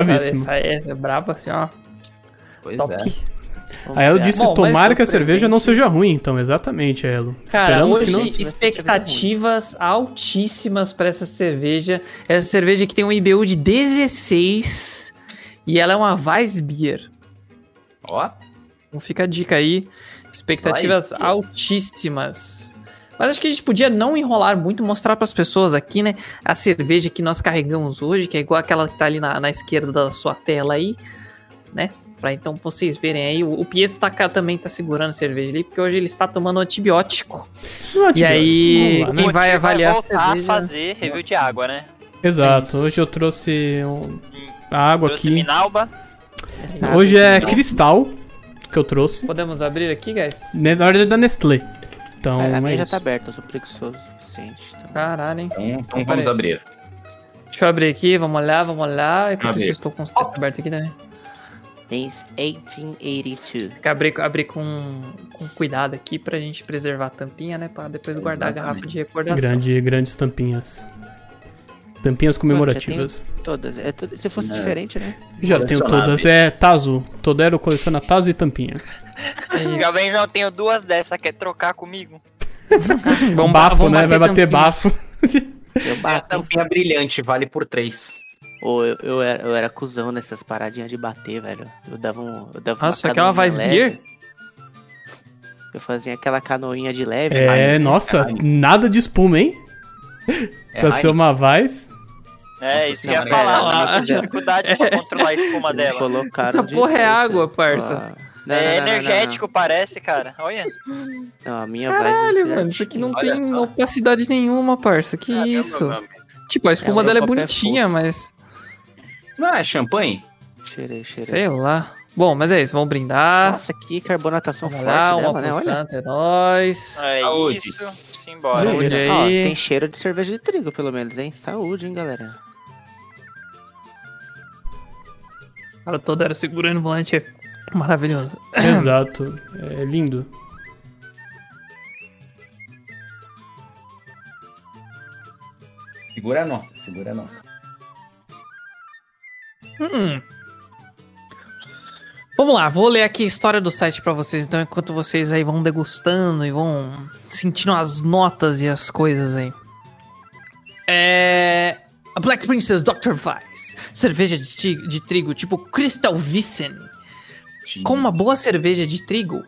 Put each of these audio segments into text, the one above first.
Bravíssimo. Essa aí é braba, assim, ó. Pois Top. é. Aí ela disse, Bom, tomara que a cerveja não seja ruim, então, exatamente, Elo. Cara, Esperamos hoje, que não. expectativas altíssimas pra essa cerveja. Essa cerveja que tem um IBU de 16 e ela é uma Weissbier. Ó, Então fica a dica aí. Expectativas Weissbier. altíssimas. Mas acho que a gente podia não enrolar muito, mostrar pras pessoas aqui, né? A cerveja que nós carregamos hoje, que é igual aquela que tá ali na, na esquerda da sua tela aí, né? Pra então vocês verem aí. O, o Pietro tá, cá- também tá segurando a cerveja ali, porque hoje ele está tomando antibiótico. Não, E aí, lá, né? quem vai avaliar a voltar cerveja... a fazer review de água, né? Exato, Isso. hoje eu trouxe um- a água Trouxe aqui. Minalba. Hoje é cristal que eu trouxe. Podemos abrir aqui, guys? Na verdade é da Nestlé. Então, É, a é minha já isso. tá aberta, eu sou preguiçoso o suficiente. então. Caralho, hein? então, então vamos aí. abrir. Deixa eu abrir aqui, vamos olhar, vamos olhar. Enquanto Abrir. isso, eu estou com o site aberto aqui também. Desde 1882. Tem que abrir, abrir com, com cuidado aqui pra gente preservar a tampinha, né? Pra depois guardar a garrafa de recordação. Grande, grandes tampinhas. Tampinhas comemorativas. Todas. É se fosse É. diferente, né? Já tenho todas. É Tazo. Todero coleciona Tazo e tampinha. É isso. Jovem, não tenho duas dessas, quer trocar comigo? Vamos bafo, né? Vai bater tampinha. bafo. Eu A tampinha brilhante vale por 3. Ou eu, eu, era, eu era cuzão nessas paradinhas de bater, velho. Eu dava um. Eu dava Nossa, uma aquela Weissbier? leve. Eu fazia aquela canoinha de leve. É, mas- nossa, caralho. nada de espuma, hein? É pra ser uma Vice. É, Nossa isso que eu ia falar. Ah. Com dificuldade pra controlar a espuma dela. Essa porra é água, parça. Ah, não, É não, não, não, energético, parece, cara. Olha. Não, a minha Caralho, mano, isso aqui não Olha tem só. opacidade nenhuma, parça. Que Caramba, isso? Tipo, a espuma É, dela é é bonitinha, mas. Não é champanhe? Cheirei, cheirei. Sei lá. Bom, mas é isso, vamos brindar. Nossa, que carbonatação Vamos forte lá, dela, uma né? por Olha. santo, é nóis. É Saúde. isso. Simbora. Saúde Isso. Ó, aí. tem cheiro de cerveja de trigo, pelo menos, hein? Saúde, hein, galera. Cara, todo era segurando o volante. é Maravilhoso. Exato. É lindo. Segura a nota, segura a nota. Hum. Vamos lá, vou ler aqui a história do site pra vocês, então, enquanto vocês aí vão degustando e vão sentindo as notas e as coisas aí. É. A Black Princess Dr. Weiss. Cerveja de, ti- de trigo tipo Crystal Wissen. Com uma boa cerveja de trigo,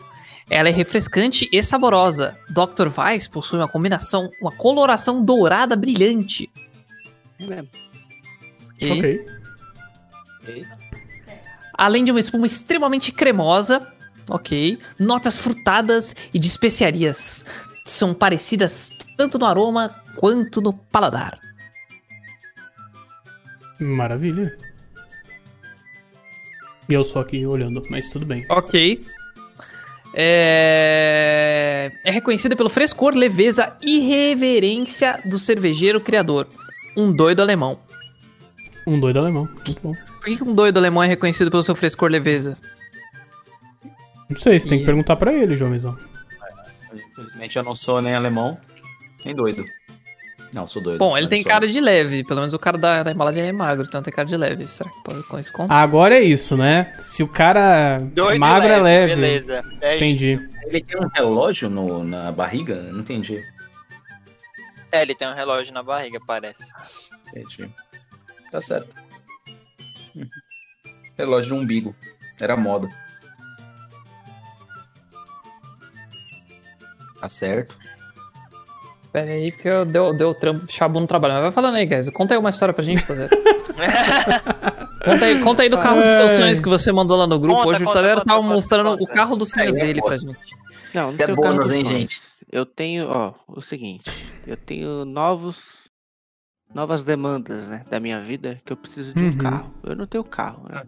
ela é refrescante e saborosa. Dr. Weiss possui uma combinação, uma coloração dourada brilhante. É mesmo. Ok? Ok. Além de uma espuma extremamente cremosa, ok. Notas frutadas e de especiarias são parecidas tanto no aroma quanto no paladar. Maravilha. E eu só aqui olhando, mas tudo bem. Ok. É... é reconhecida pelo frescor, leveza e reverência do cervejeiro criador. Um doido alemão. Um doido alemão. Muito bom. Por que um doido alemão é reconhecido pelo seu frescor, leveza? Não sei, você tem que perguntar pra ele, João Mizão. Infelizmente eu não sou nem alemão, nem doido. Não, sou doido. Bom, ele tem sou- cara de leve. Pelo menos o cara da, da embalagem é magro, então tem cara de leve. Será que pode com isso conta? Agora é isso, né? Se o cara Doido é magro, é leve. Beleza. É Entendi. isso. Ele tem um relógio no, na barriga? Não entendi. É, ele tem um relógio na barriga, parece. Entendi. Tá certo. Relógio de umbigo. Era moda. Tá certo. Pera aí, porque eu deu, deu trampo, chabu no trabalho. Mas vai falando aí, guys. Conta aí uma história pra gente fazer. conta, aí, conta aí do carro dos seus sonhos que você mandou lá no grupo. Conta, Hoje o conta, Tadero conta, tava conta, mostrando conta. o carro dos sonhos Aí é dele foda. pra gente. Não, não é bônus, dos hein, gente? Eu tenho, ó, o seguinte. Eu tenho novos... Novas demandas, né, da minha vida, que eu preciso de um Uhum. carro. Eu não tenho carro, né?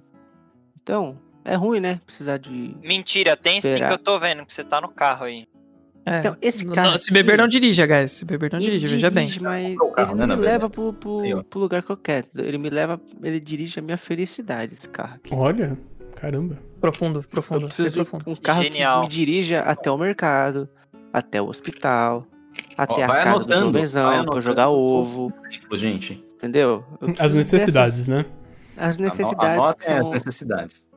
Então, é ruim, né, precisar de... Mentira, tem sim que eu tô vendo, que você tá no carro aí. É. Então, esse carro não, se beber, não dirija, guys. Se beber, não Ele dirija, veja bem. dirige, Mas carro, ele né, não na me leva pro, pro, pro lugar que eu quero. Ele me leva, ele dirige a minha felicidade, esse carro aqui. Olha, caramba. Profundo, Eu profundo, preciso bem de profundo. um carro Genial. que me dirija até o mercado, até o hospital, até Ó, a vai casa do anotando, vai jovenzão, pra eu anotando jogar todo ovo, gente. entendeu? Eu As necessidades, né? As necessidades Anotem as são... necessidades.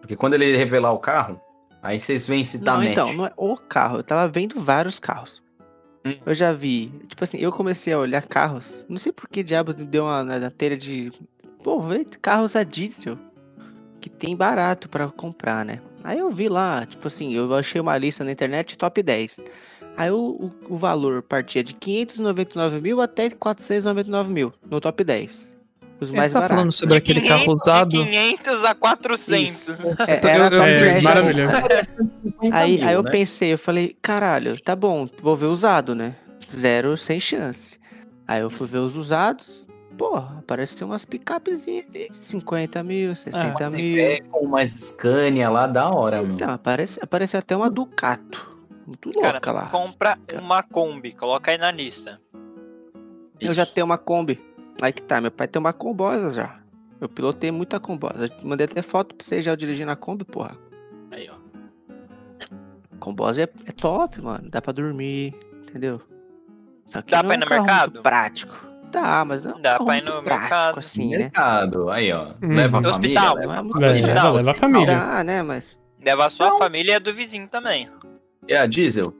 Porque quando ele revelar o carro, aí vocês veem se dá Não, match. então, não é o carro. Eu tava vendo vários carros. Hum. Eu já vi. Tipo assim, eu comecei a olhar carros. Não sei por que diabo me deu uma na, na telha de. Pô, vê carros a diesel. Que tem barato pra comprar, né? Aí eu vi lá, tipo assim, eu achei uma lista na internet top 10. Aí o, o, o valor partia de 599 mil até 499 mil no top 10. Os mais tá falando baratos. sobre aquele carro 500 usado. De 500 a 400. É, era é, 10 da maravilhoso. Aí, aí eu né? pensei, eu falei, caralho, tá bom, vou ver usado, né? Zero sem chance. Aí eu fui ver os usados, porra, parece ter umas picapezinhas de 50 mil, 60 Mas mil. é com umas Scania lá, da hora, mano. Então, aparece, aparece até uma Ducato. Muito louca Cara, lá. compra uma Kombi, coloca aí na lista. Eu já tenho uma Kombi. Aí que tá, meu pai tem uma combosa já. Eu pilotei muita combosa. Mandei até foto pra você já eu dirigindo a Kombi, porra. Aí, ó. Combosa é, é top, mano. Dá pra dormir, entendeu? Só que Dá não pra é ir no um carro mercado? muito prático. Dá, mas não é Dá pra ir no prático, mercado. assim, né? Mercado. Aí, ó. Uhum. Leva a No família. hospital. leva- Não é muito É, Hospital, leva, leva a família. Dá, né? Mas Leva a sua família e a do vizinho também. É a diesel?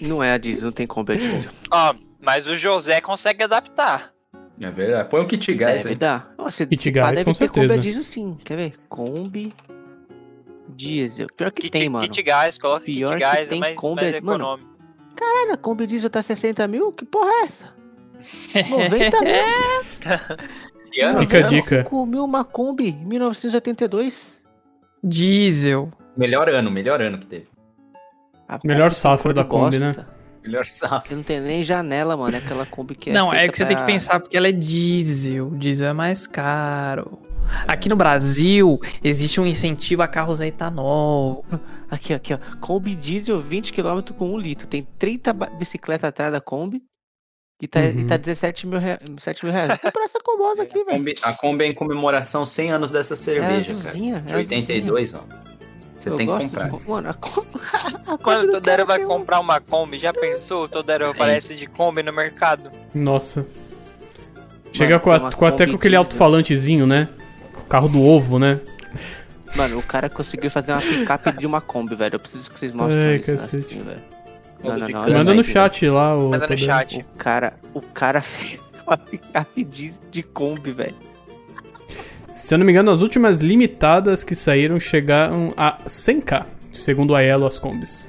não é a diesel, não tem como a diesel. Ó, mas o José consegue adaptar. É verdade. Põe um kit gás Deve aí. dar. Nossa, Kit gás, deve com ter Kombi a certeza. diesel sim. Quer ver? Kombi diesel. Pior que Kit, tem, mano. kit gás, coloca Pior kit que gás, é tem mais, Kombi, mais mano. econômico. Cara, a Kombi diesel tá 60 mil? Que porra é essa? 90 mil? Que ano? Fica a dica. 5 mil uma Kombi, 1982. Diesel. Melhor ano, melhor ano que teve. A Melhor safra da Kombi, né? Melhor safra. Que não tem nem janela, mano. É aquela Kombi que é. não, é que você tem que pra- pensar porque ela é diesel. Diesel é mais caro. Aqui no Brasil, existe um incentivo a carros a etanol. Aqui, aqui, ó. Kombi diesel 20 km com 1 litro. Tem 30 ba- bicicletas atrás da Kombi. E tá, e Uhum. tá 17 mil, rea... 7 mil reais. Comprar essa combosa aqui, A velho. Kombi, a Kombi é em comemoração 100 anos dessa cerveja, cara. azulzinha, De é 82, ó. Você Eu tem que gosto comprar. de- Mano, a Kombi. a Kombi Quando Todero vai um- comprar uma Kombi, já pensou? Todero É aparece de Kombi no mercado. Nossa. Chega Mano, com, a- com até com aquele alto-falantezinho, né? Carro do ovo, né? Mano, o cara conseguiu fazer uma picape de uma Kombi, velho. Eu preciso que vocês mostrem Ai, isso, né, cacete. assim, velho. Manda Não, não, não, Manda no chat lá, o. Manda no chat. O cara, o cara fez uma picape de, de Kombi, velho. Se eu não me engano, as últimas limitadas que saíram chegaram a 100k, segundo a Elo as combis.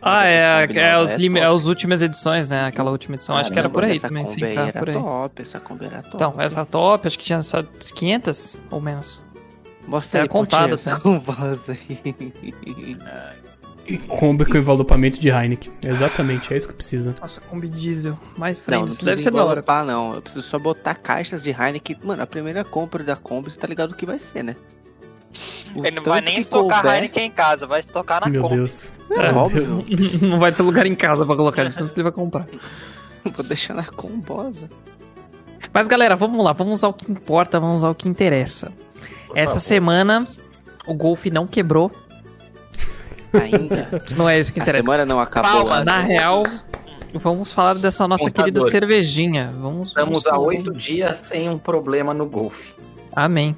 Ah, é, é, nova os é lim- é as últimas edições, né? Aquela última edição. acho que era por aí essa também, 5K era por aí. top, essa Kombi era top. Então, essa top, acho que tinha só 500 ou menos. Mostra era aí, essa né? combosa aí. Kombi com envelopamento de Heineken. Exatamente, é isso que precisa. Nossa, Kombi diesel. Mais Não, frente. não Isso precisa deve ser da hora. envelopar, não. Eu preciso só botar caixas de Heineken. Mano, a primeira compra da Kombi, você tá ligado o que vai ser, né? O Ele não vai nem estocar couber- Heineken em casa, vai estocar na Meu Kombi. Deus. É, Meu óbvio. Deus. não vai ter lugar em casa pra colocar que ele vai comprar. Vou deixar na combosa. Mas galera, vamos lá, vamos ao que importa, vamos ao que interessa. Essa favor. semana o Golf não quebrou, Ainda. não é isso que a interessa. semana não acabou. Palmas. né? Na real, vamos falar dessa nossa Contador. querida cervejinha. Vamos, Estamos vamos- há oito dias sem um problema no Golf. Amém.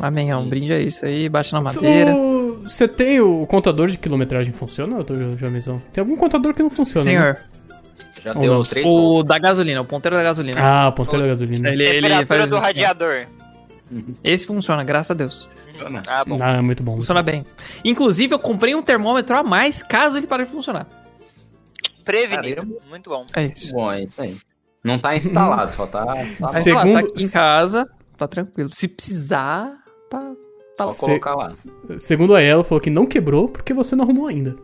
Amém, é um brinde a isso aí, bate na madeira. O- Você tem o contador de quilometragem funciona, doutor Jamizão? Tem algum contador que não funciona, né? Senhor, Já Ou deu não? três o da gasolina, o ponteiro da gasolina. Ah, o ponteiro da gasolina. ele, ele Temperatura faz do assim, radiador. Esse funciona, graças a Deus. Funciona. Ah, bom. Ah, muito bom. Funciona bem. Inclusive, eu comprei um termômetro a mais caso ele pare de funcionar. Prevenido. Caramba. Muito bom. É isso. Bom, é isso aí. Não tá instalado, só tá. tá lá, tá Segundo- aqui em casa, tá tranquilo. Se precisar, tá, tá Só Se- colocar lá. Segundo a Elo, falou que não quebrou porque você não arrumou ainda.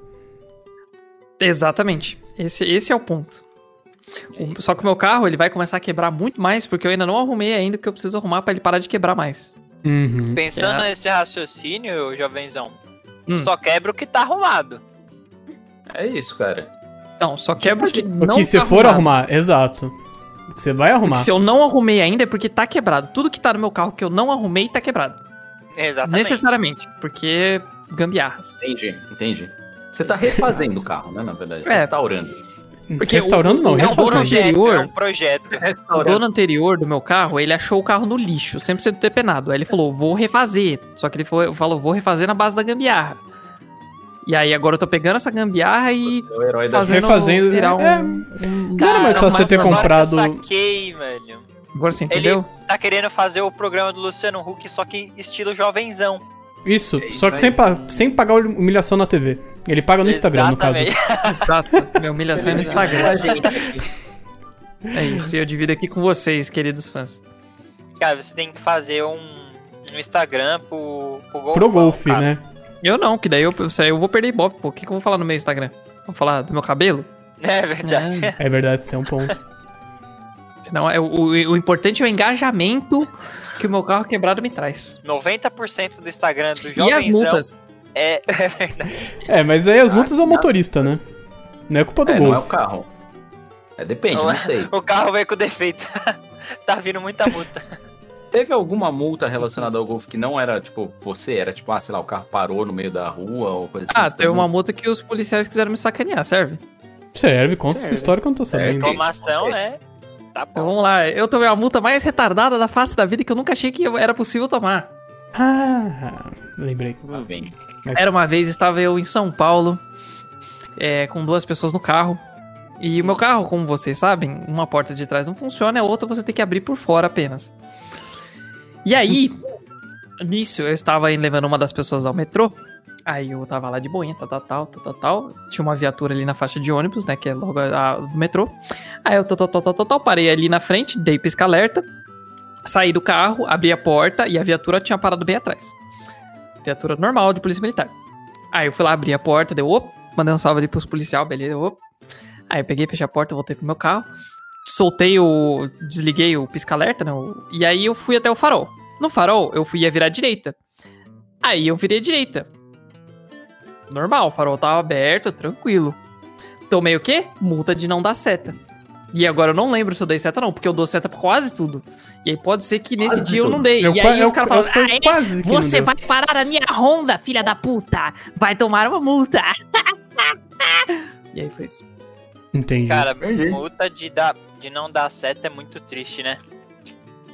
Exatamente. Esse, esse é o ponto. Só que o meu carro, ele vai começar a quebrar muito mais, porque eu ainda não arrumei ainda o que eu preciso arrumar pra ele parar de quebrar mais. Uhum. Pensando nesse raciocínio, jovenzão, Hum. só quebra o que tá arrumado. É isso, cara. Não, só quebra o que O não que você tá for arrumado. arrumar, exato. O que você vai arrumar. Se eu não arrumei ainda é porque tá quebrado. Tudo que tá no meu carro que eu não arrumei tá quebrado. Exatamente. Necessariamente. Porque gambiarras. Entendi, entendi. Você tá refazendo o carro, né? Na verdade. É. Restaurando. Porque Restaurando o- não, o- É um dono projeto, anterior- é um projeto. O dono anterior do meu carro, ele achou o carro no lixo, 100% depenado. Aí ele falou, vou refazer. Só que ele foi, falou, vou refazer na base da gambiarra. E aí agora eu tô pegando essa gambiarra e É o herói da fazendo Refazendo, virar um... é. um- Não era mais Cara, fácil você ter comprado- que Eu saquei, velho. Agora você Ele entendeu? tá querendo fazer o programa do Luciano Huck, só que estilo jovenzão. Isso, É isso só que aí. sem, pa- sem pagar humilhação na TV. Ele paga no Instagram, no caso. Exatamente. Exato. Minha humilhação é no Instagram. É isso, e eu divido aqui com vocês, queridos fãs. Cara, você tem que fazer um, um Instagram pro, pro Golfão, Pro golfe, cara. né? Eu não, que daí eu, eu, eu vou perder ibope, pô. O que, que eu vou falar no meu Instagram? Vou falar do meu cabelo? É verdade. É verdade, você tem um ponto. Senão, é, o, o, importante é o engajamento que o meu carro quebrado me traz. 90% do Instagram do E jovenzão as multas? É, é verdade. É, mas aí as multas é o motorista, né? Não é culpa do É, não é o Golf. carro. É, depende, Não não é. sei. O carro veio com defeito. tá vindo muita multa. Teve alguma multa relacionada ao Golf que não era, tipo, você? Era tipo, ah, sei lá, o carro parou no meio da rua ou coisa assim? Ah, tem uma multa que os policiais quiseram me sacanear, serve? Serve, conta essa história que eu não tô sabendo. Informação, né? Tá Então bom. vamos lá, eu tomei a multa mais retardada da face da vida que eu nunca achei que era possível tomar. Ah, lembrei. Lá vem. Era uma vez, estava eu em São Paulo, é, com duas pessoas no carro. E o meu carro, como vocês sabem, uma porta de trás não funciona, a outra você tem que abrir por fora apenas. E aí, nisso, eu estava levando uma das pessoas ao metrô. Aí eu tava lá de boinha, tal, tal, tal, tal, tal. Tinha uma viatura ali na faixa de ônibus, né? Que é logo a, do metrô. Aí eu, tal, tal, tal, tal, tal, parei ali na frente, dei pisca-alerta. Saí do carro, abri a porta e a viatura tinha parado bem atrás. Viatura normal de polícia militar. Aí eu fui lá, abri a porta, deu, op, mandei um salve ali pros policial, beleza, op. Aí eu peguei, fechei a porta, voltei pro meu carro, soltei o. desliguei o pisca-alerta, né? E aí eu fui até o farol. No farol, eu fui ia virar à direita. Aí eu virei à direita. Normal, o farol tava aberto, tranquilo. Tomei o quê? Multa de não dar seta. E agora eu não lembro se eu dei seta ou não, porque eu dou seta pra quase tudo. E aí pode ser que nesse Quase dia eu não tudo. dei. Eu e aí eu- os caras falam, ah, é? quase Você deu." vai parar a minha Honda, filha da puta! Vai tomar uma multa! e aí foi isso. Entendi. Cara, Entendi. multa de, dar, de não dar seta é muito triste, né?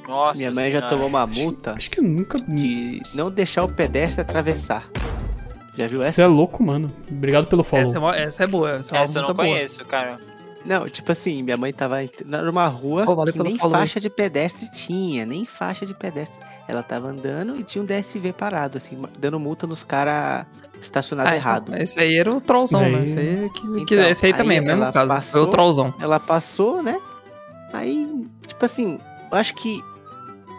Nossa Minha mãe já senhora. tomou uma multa Acho que eu nunca. de não deixar o pedestre atravessar. Já viu essa? Você é louco, mano. Obrigado pelo follow. Essa é, essa é boa. Essa é uma Essa eu não boa. conheço, cara. Não, tipo assim, minha mãe tava numa rua valeu que nem follow aí. faixa de pedestre tinha, nem faixa de pedestre. Ela tava andando e tinha um DSV parado, assim, dando multa nos caras estacionados Ah, errado. então, esse aí era o trollzão, né? Esse aí, que, que- Então, esse aí também, aí o mesmo ela caso. Foi o passou- trollzão. Ela passou, né? Aí, tipo assim, eu acho que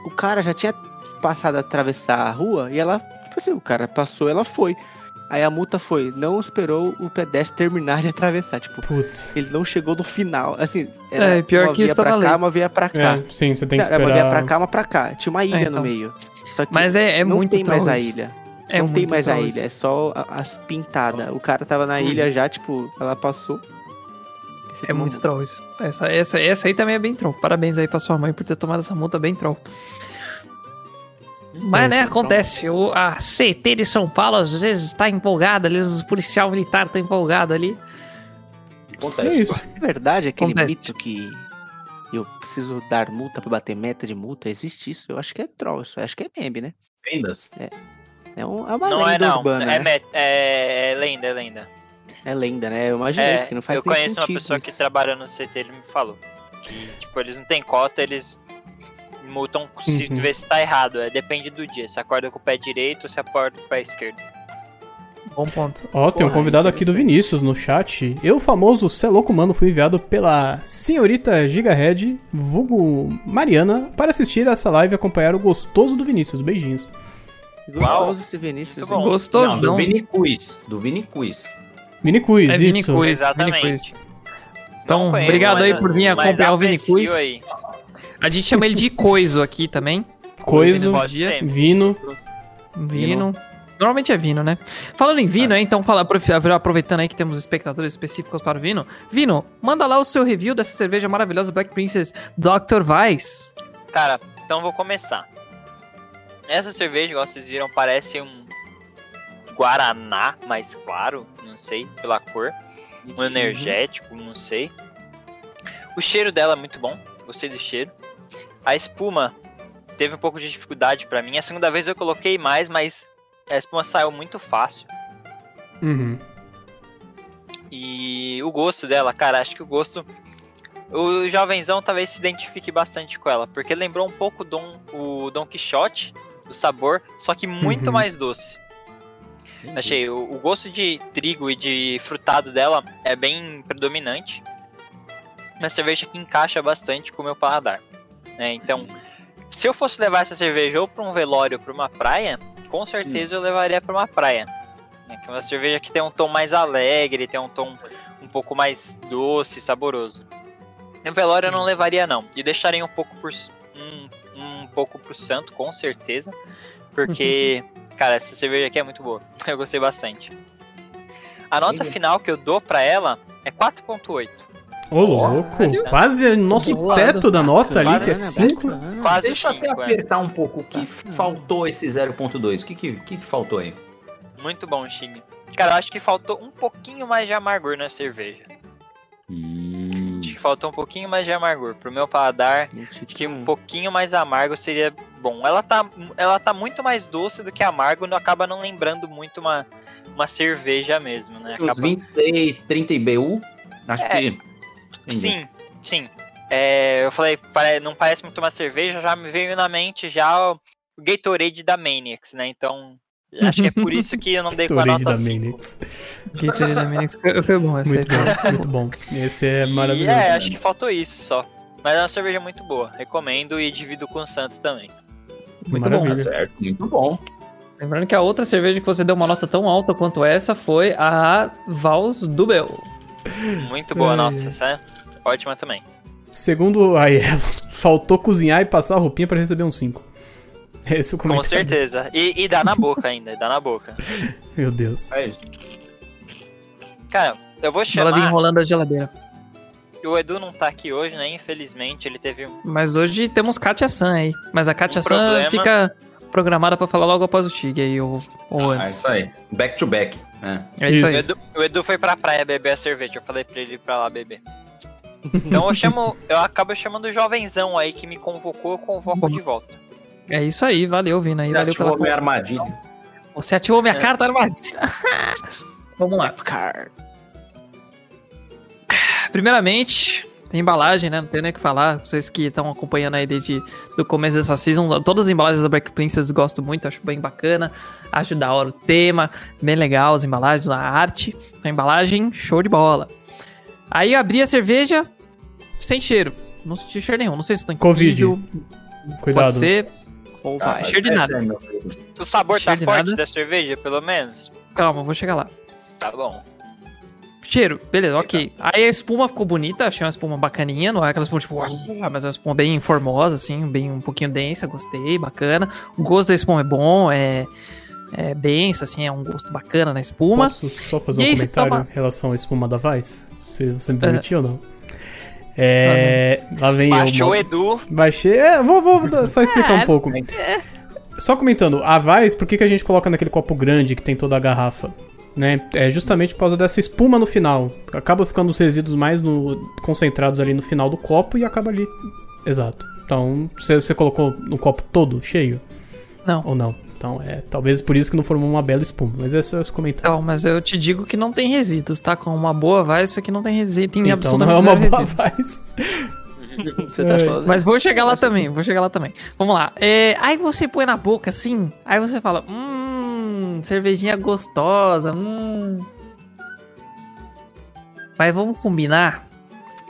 o cara já tinha passado a atravessar a rua e ela, tipo assim, o cara passou, ela foi. Aí a multa foi, não esperou o pedestre terminar de atravessar, tipo, Putz. ele não chegou no final, assim, É, pior uma que via isso tá pra na cá, lei. uma via pra cá. É, sim, você tem que Não, era uma via pra esperar. cá, uma pra cá. Tinha uma ilha É, então. no meio. Só que Mas é, é não muito tem mais a ilha. É não tem mais a ilha, é só a- as pintadas. O cara tava na ilha já, tipo, ela passou. É muito troll isso. Essa, essa, essa aí também é bem troll. Parabéns aí pra sua mãe por ter tomado essa multa bem troll. Mas, né, acontece. O, a CT de São Paulo às vezes está empolgada, às vezes o policial militar tá empolgado ali. Acontece. É isso. É verdade aquele Acontece. mito que eu preciso dar multa pra bater meta de multa? Existe isso? Eu acho que é troll, isso. eu acho que é meme, né? Vendas. É, um, é uma Não é lenda não. urbana, é, né? é, é lenda, é lenda. É lenda, né? Eu imaginei, É, porque não faz eu conheço uma pessoa isso. que trabalha no CT, ele me falou. Que, tipo, eles não têm cota, eles multam se Uhum. vê se tá errado. É, depende do dia. Se acorda com o pé direito ou se acorda com o pé esquerdo. Bom ponto. Ó, tem um convidado aqui do. Vinícius no chat. Eu, famoso Cê Louco Mano, fui enviado pela senhorita Gigahead, vulgo Mariana, para assistir essa live e acompanhar o gostoso do Vinícius. Beijinhos. Gostoso esse Vinícius. Hein? bom. Não, Gostosão. do Vini Quiz. Do Vini Quiz. Mini quiz, É Vini isso. Quiz. Exatamente. Vini Quiz. Então, conheço, obrigado aí por vir acompanhar o Vini aprecio Quiz. Aí. A gente chama ele de Coiso aqui também. Coiso, ser. Vino. Vino. Normalmente é vino, né? Falando em vino, é, então aproveitando aí que temos espectadores específicos para o vino. Vino, manda lá o seu review dessa cerveja maravilhosa Black Princess Dr. Weiss. Cara, então vou começar. Essa cerveja, igual vocês viram, parece um Guaraná mais claro, não sei, pela cor. um energético, não sei. O cheiro dela é muito bom, gostei do cheiro. A espuma teve um pouco de dificuldade pra mim. A segunda vez eu coloquei mais, mas a espuma saiu muito fácil. Uhum. E o gosto dela, cara, acho que o gosto. O jovenzão talvez se identifique bastante com ela, porque lembrou um pouco Don, o Don Quixote, o sabor, só que muito Uhum. mais doce. Achei, o, o gosto de trigo e de frutado dela é bem predominante. Uma cerveja que encaixa bastante com o meu paladar. Né? Então, se eu fosse levar essa cerveja ou para um velório ou para uma praia, com certeza eu levaria para uma praia. né? Que é uma cerveja que tem um tom mais alegre, tem um tom um pouco mais doce, saboroso. No velório eu não levaria não, e deixaria um pouco por um, um pouco pro santo, com certeza, porque cara, essa cerveja aqui é muito boa. Eu gostei bastante. A nota final que eu dou pra ela é 4.8. Ô, louco. Caralho. Quase nosso Boa, teto da nota ali, que é Bacana, 5. bacana. Quase Deixa eu até 5, é. apertar um pouco. O que faltou esse 0.2? O que, que, que, que faltou aí? Muito bom, Xing. Cara, eu acho que faltou um pouquinho mais de amargor na cerveja. Hum. Acho que faltou um pouquinho mais de amargor. Pro meu paladar, acho que um pouquinho mais amargo seria bom. Ela tá, ela tá muito mais doce do que amargo, não acaba não lembrando muito uma, uma cerveja mesmo, né? Acaba... 26, 30 IBU? Acho É. que. Entendi. Sim, sim. É, eu falei, não parece muito uma cerveja, já me veio na mente já o Gatorade da Maniacs, né? Então, acho que é por isso que eu não dei com a Gatorade nota da 5. Manix. Gatorade da Manix foi, bom essa Muito aí. bom, muito bom. Esse é E, maravilhoso. é, acho que faltou isso só. Mas é uma cerveja muito boa. Recomendo e divido com o Santos também. Muito Maravilha. bom. Certo, muito bom. Lembrando que a outra cerveja que você deu uma nota tão alta quanto essa foi a Vals Dubel. Muito boa, Ai, nossa. Essa é ótima também. Segundo a Eva, faltou cozinhar e passar a roupinha pra receber um 5. Esse é o Com comentário. certeza. E, e dá na boca ainda, e dá na boca. Meu Deus. É isso. Cara, eu vou Ela vinha chamar. enrolando a geladeira. O Edu não tá aqui hoje, né? Infelizmente, ele teve um. Mas hoje temos Katia San aí. Mas a Katia Um San problema. fica programada pra falar logo após o Tig aí, ou, ou É antes. isso aí. Back to back. É. É isso O aí. Edu, o Edu foi pra praia beber a cerveja. Eu falei pra ele ir pra lá beber. Então eu chamo. Eu acabo chamando o jovenzão aí que me convocou, eu convoco de volta. É isso aí, valeu, Vina aí, Já valeu pela ativou minha armadilha. Você ativou minha É. carta armadilha. Vamos lá. Car. Primeiramente, tem embalagem, né? Não tem nem o que falar. Vocês que estão acompanhando aí desde o começo dessa season, todas as embalagens da Black Princess gosto muito, acho bem bacana. Acho da hora o tema, bem legal as embalagens, a arte. A embalagem, show de bola. Aí eu abri a cerveja sem cheiro. Não senti cheiro nenhum. Não sei se tô Covid. entupido, Cuidado. Pode ser. Ou Ah, vai. cheiro de é, nada. é. O sabor Cheiro tá de forte nada. da cerveja, pelo menos? Calma, vou chegar lá. Tá bom. Cheiro, beleza, ok. Aí a espuma ficou bonita, achei uma espuma bacaninha, não é aquela espuma tipo, "Ah", mas é uma espuma bem formosa, assim, bem um pouquinho densa, gostei, bacana. O gosto da espuma é bom, é, é densa, assim, é um gosto bacana na espuma. Posso só fazer E um comentário toma- em relação à espuma da Vice? Se você me É. permitir ou não? É. Lá vem Baixou eu. o Edu. Baixei. É, vou, vou só explicar um É, pouco. Só comentando, a Vice, por que, que a gente coloca naquele copo grande que tem toda a garrafa? Né? É justamente por causa dessa espuma no final. Acaba ficando os resíduos mais no- concentrados ali no final do copo e acaba ali. Exato. Então, você colocou no copo todo cheio? Não. Ou não? Então, é. Talvez por isso que não formou uma bela espuma. Mas é só esse comentário. Não, mas eu te digo que não tem resíduos, tá? Com uma boa vai, isso aqui não tem resíduos, tem Então não absolutamente é uma zero boa. Você tá É. Mas vou chegar lá também, vou chegar lá também. Vamos lá. É, aí você põe na boca assim, aí você fala, hum, cervejinha gostosa, hum. Mas vamos combinar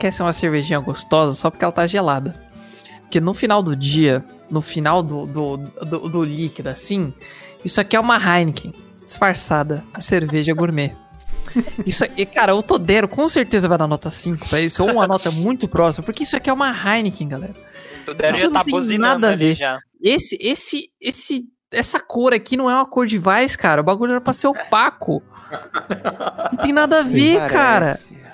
que essa é uma cervejinha gostosa só porque ela tá gelada. Porque no final do dia, no final do, do, do, do líquido assim, isso aqui é uma Heineken disfarçada de cerveja gourmet. Isso aí, cara, o Todero com certeza vai dar nota 5 pra isso, ou uma nota muito próxima, porque isso aqui é uma Heineken, galera. O Dero Isso já não tá tem buzinando nada a ver. já. Esse, esse, esse, essa cor aqui não é uma cor de Vice, cara. O bagulho era pra ser opaco. Não tem nada a Sim. ver, cara. Parece.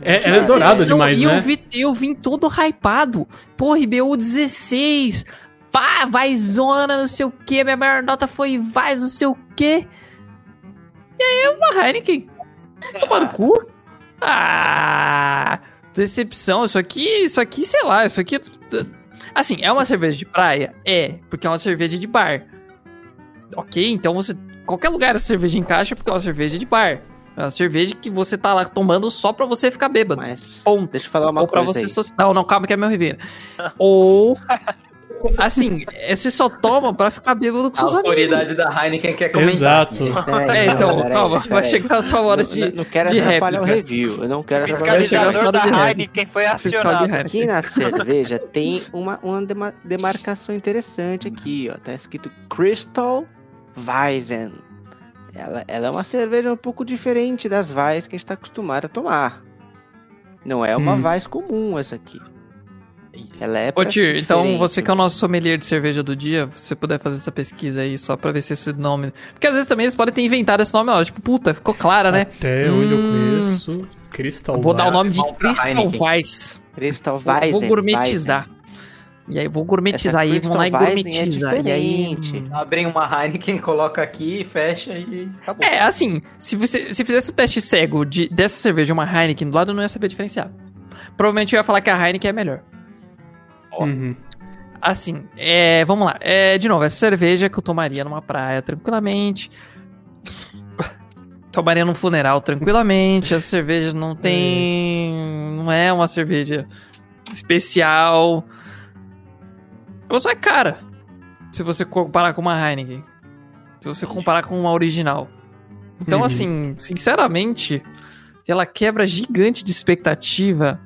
É, ela é decepção. demais, e né? eu, vi, eu vim todo hypado. Porra, IBU 16. Pá, vai zona, não sei o que. Minha maior nota foi Vice, não sei o que. E aí é uma Heineken. Tomar no cu. Ah, decepção. Isso aqui, isso aqui, sei lá, isso aqui. Assim, é uma cerveja de praia? É, porque é uma cerveja de bar. Ok, então você. Qualquer lugar essa cerveja encaixa porque é uma cerveja de bar. É uma cerveja que você tá lá tomando só pra você ficar bêbado. Mas. Ponto. Deixa eu falar uma Ou pra coisa você aí. social. Não, não, calma que é meu review. Ou. Assim, é, você só toma pra ficar bêbado com A seus amigos. autoridade da Heineken quer comentar. Exato. É, não, então, peraí, calma, vai chegar a sua hora Não- de. não, não quero de atrapalhar o réplica. review. Eu não quero atrapalhar o review. da. Heineken foi acionado. Aqui na cerveja tem uma, uma dema- demarcação interessante aqui, ó. Tá escrito Crystal Weizen. Ela, ela é uma cerveja um pouco diferente das Weiss que a gente tá acostumado a tomar. Não é uma Hum. Weiss comum essa aqui. Ela é Ô, Tir, ser então você que é o nosso sommelier de cerveja do dia, se você puder fazer essa pesquisa aí só pra ver se esse nome. Porque às vezes também eles podem ter inventado esse nome hora. Tipo, puta, ficou clara, né? Até onde eu Hum. conheço. Crystal Vou dar o Weiss. nome de Crystal. Weiss. Crystal Vou, Weizen. vou gourmetizar. E aí, vou gourmetizar aí, vamos lá e Weizen é gourmetizar. e aí. diferente. hum. Abrem uma Heineken, coloca aqui, fecha e acabou. É, assim, se você se fizesse o teste cego de, dessa cerveja e uma Heineken do lado, eu não ia saber diferenciar. Provavelmente eu ia falar que a Heineken é melhor. Uhum. Assim, é, vamos lá. É, de novo, essa cerveja que eu tomaria numa praia tranquilamente. Tomaria num funeral tranquilamente. Essa cerveja não tem. Não é uma cerveja especial. Ela só é cara. Se você comparar com uma Heineken. Se você comparar com uma original. Então, Uhum. assim, sinceramente, pela quebra gigante de expectativa,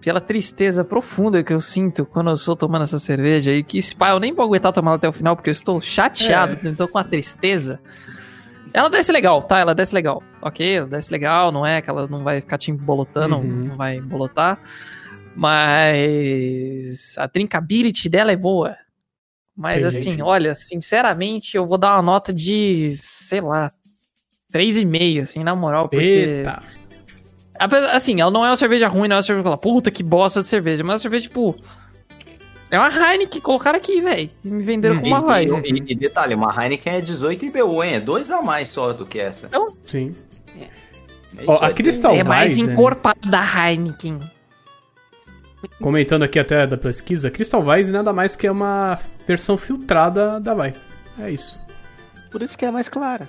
pela tristeza profunda que eu sinto quando eu estou tomando essa cerveja e que pai eu nem vou aguentar tomar ela até o final porque eu estou chateado, É. estou com uma tristeza. Ela desce legal, tá? Ela desce legal. Ok, ela desce legal, não é que ela não vai ficar te embolotando, Uhum. não vai embolotar. Mas a drinkability dela é boa. Mas Tem assim, gente- olha, sinceramente, eu vou dar uma nota de, sei lá, 3,5, assim, na moral, porque. Eita. Apesar- Assim, ela não é uma cerveja ruim, não é uma cerveja que fala, puta que bosta de cerveja, mas é uma cerveja, tipo. É uma Heineken que colocaram aqui, velho. E me venderam Hum, com uma e, Weiss. e, e detalhe, uma Heineken é 18 IBU, hein? É dois a mais só do que essa. Sim. É Ó, isso, a é Crystal É mais encorpada a Heineken. Comentando aqui até da pesquisa, Crystal Weiss nada mais que é uma versão filtrada da Weiss. É isso. Por isso que é mais clara.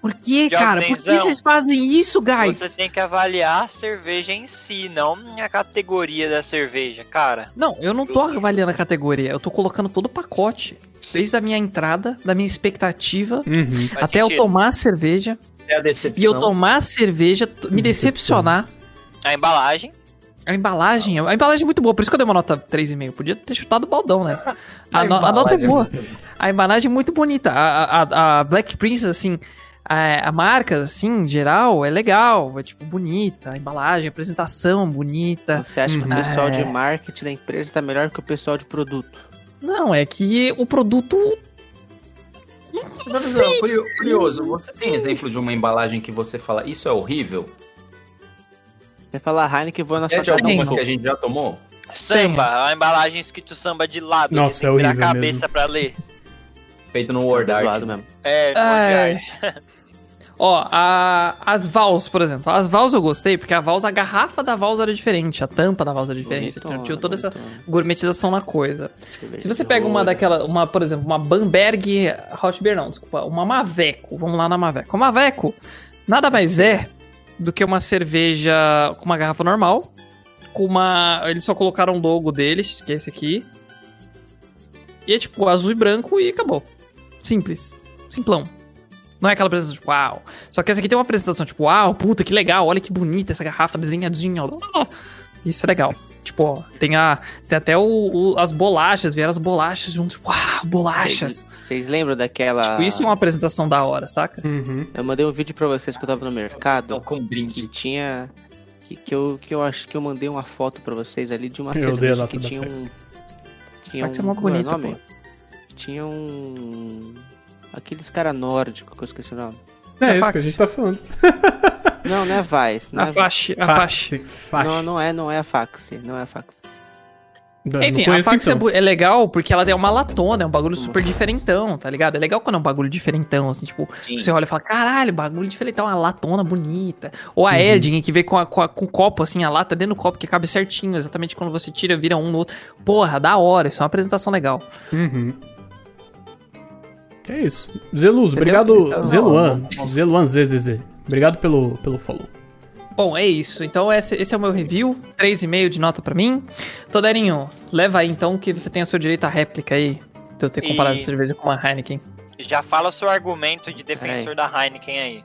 Por que, cara? Por que vocês fazem isso, guys? Você tem que avaliar a cerveja em si, não a categoria da cerveja, cara. Não, eu não tô avaliando a categoria, eu tô colocando todo o pacote. Desde a minha entrada, da minha expectativa, Uhum. Até eu tomar a cerveja, É a decepção. e eu tomar a cerveja, me decepcionar. A embalagem. A embalagem, a embalagem é muito boa, por isso que eu dei uma nota 3,5. Podia ter chutado o baldão nessa. A, A no- a nota é é boa. A embalagem é muito bonita. A, a, a Black Princess, assim, a, a marca, assim, em geral, é legal. É, tipo, bonita. A embalagem, a apresentação bonita. Você acha que Uhum. o pessoal É. de marketing da empresa tá melhor que o pessoal de produto? Não, é que o produto. Ó, curio- Curioso, você tem exemplo de uma embalagem que você fala, isso é horrível? Você fala Heineken, vou na É sua de casa. algumas que a gente já tomou? Samba, a embalagem escrito samba de lado. Nossa, que é virar a horrível cabeça mesmo. pra ler. Feito no Word Art. mesmo. É, no Ai. Word Art. Ó, a, as Vals, por exemplo. As Vals eu gostei, porque a Vals, a garrafa da Vals era diferente, a tampa da Vals era diferente. Bonitona, Tinha toda essa gourmetização na coisa. Se você pega uma daquela, uma, por exemplo, uma Bamberg Hot Beer, não, desculpa, uma Maveco, vamos lá na Maveco. A Maveco nada mais é do que uma cerveja com uma garrafa normal, com uma, eles só colocaram o logo deles, que é esse aqui, e é tipo azul e branco e acabou. Simples, simplão. Não é aquela apresentação tipo, uau. Só que essa aqui tem uma apresentação tipo, uau, puta, que legal, olha que bonita essa garrafa desenhadinha. Isso é legal. Tipo, ó, tem, a, tem até o, o- as bolachas, vieram as bolachas juntos. Uau, bolachas. Vocês lembram daquela. Tipo, isso é uma apresentação da hora, saca? Uhum. Eu mandei um vídeo pra vocês que eu tava no mercado. Com Que brinde. tinha. Que, que, eu, que eu acho que eu mandei uma foto pra vocês ali de uma Eu cerveja que tinha um. Tinha Vai um. ser uma é bonita, nome? Tinha um. Aqueles cara nórdico que eu esqueci o nome. É, É isso que a gente tá falando. Não, não é Vice. Não A é faixa, a faixa. Fax. fax. Não, não é, não é a Fax. Não é a Fax. Não Enfim, a conheço, fax é, então. é legal porque ela é uma latona, é um bagulho super diferentão, tá ligado? É legal quando é um bagulho diferentão, assim, tipo, Sim. você olha e fala, caralho, bagulho diferentão, uma latona bonita. Ou a Uhum. Erding, que vem com, a- com, a- com o copo, assim, a lata dentro do copo, que cabe certinho, exatamente quando você tira, vira um no outro. Porra, da hora, isso é uma apresentação legal. Uhum. É isso. Zeluz, obrigado. Zeluan. Zeluan ZZZ. Obrigado pelo, pelo follow. Bom, é isso. Então esse, esse é o meu review. 3,5 de nota pra mim. Toderinho, leva aí então que você tem o seu direito à réplica aí. De eu ter E- comparado essa cerveja com uma Heineken. Já fala o seu argumento de defensor da Heineken aí.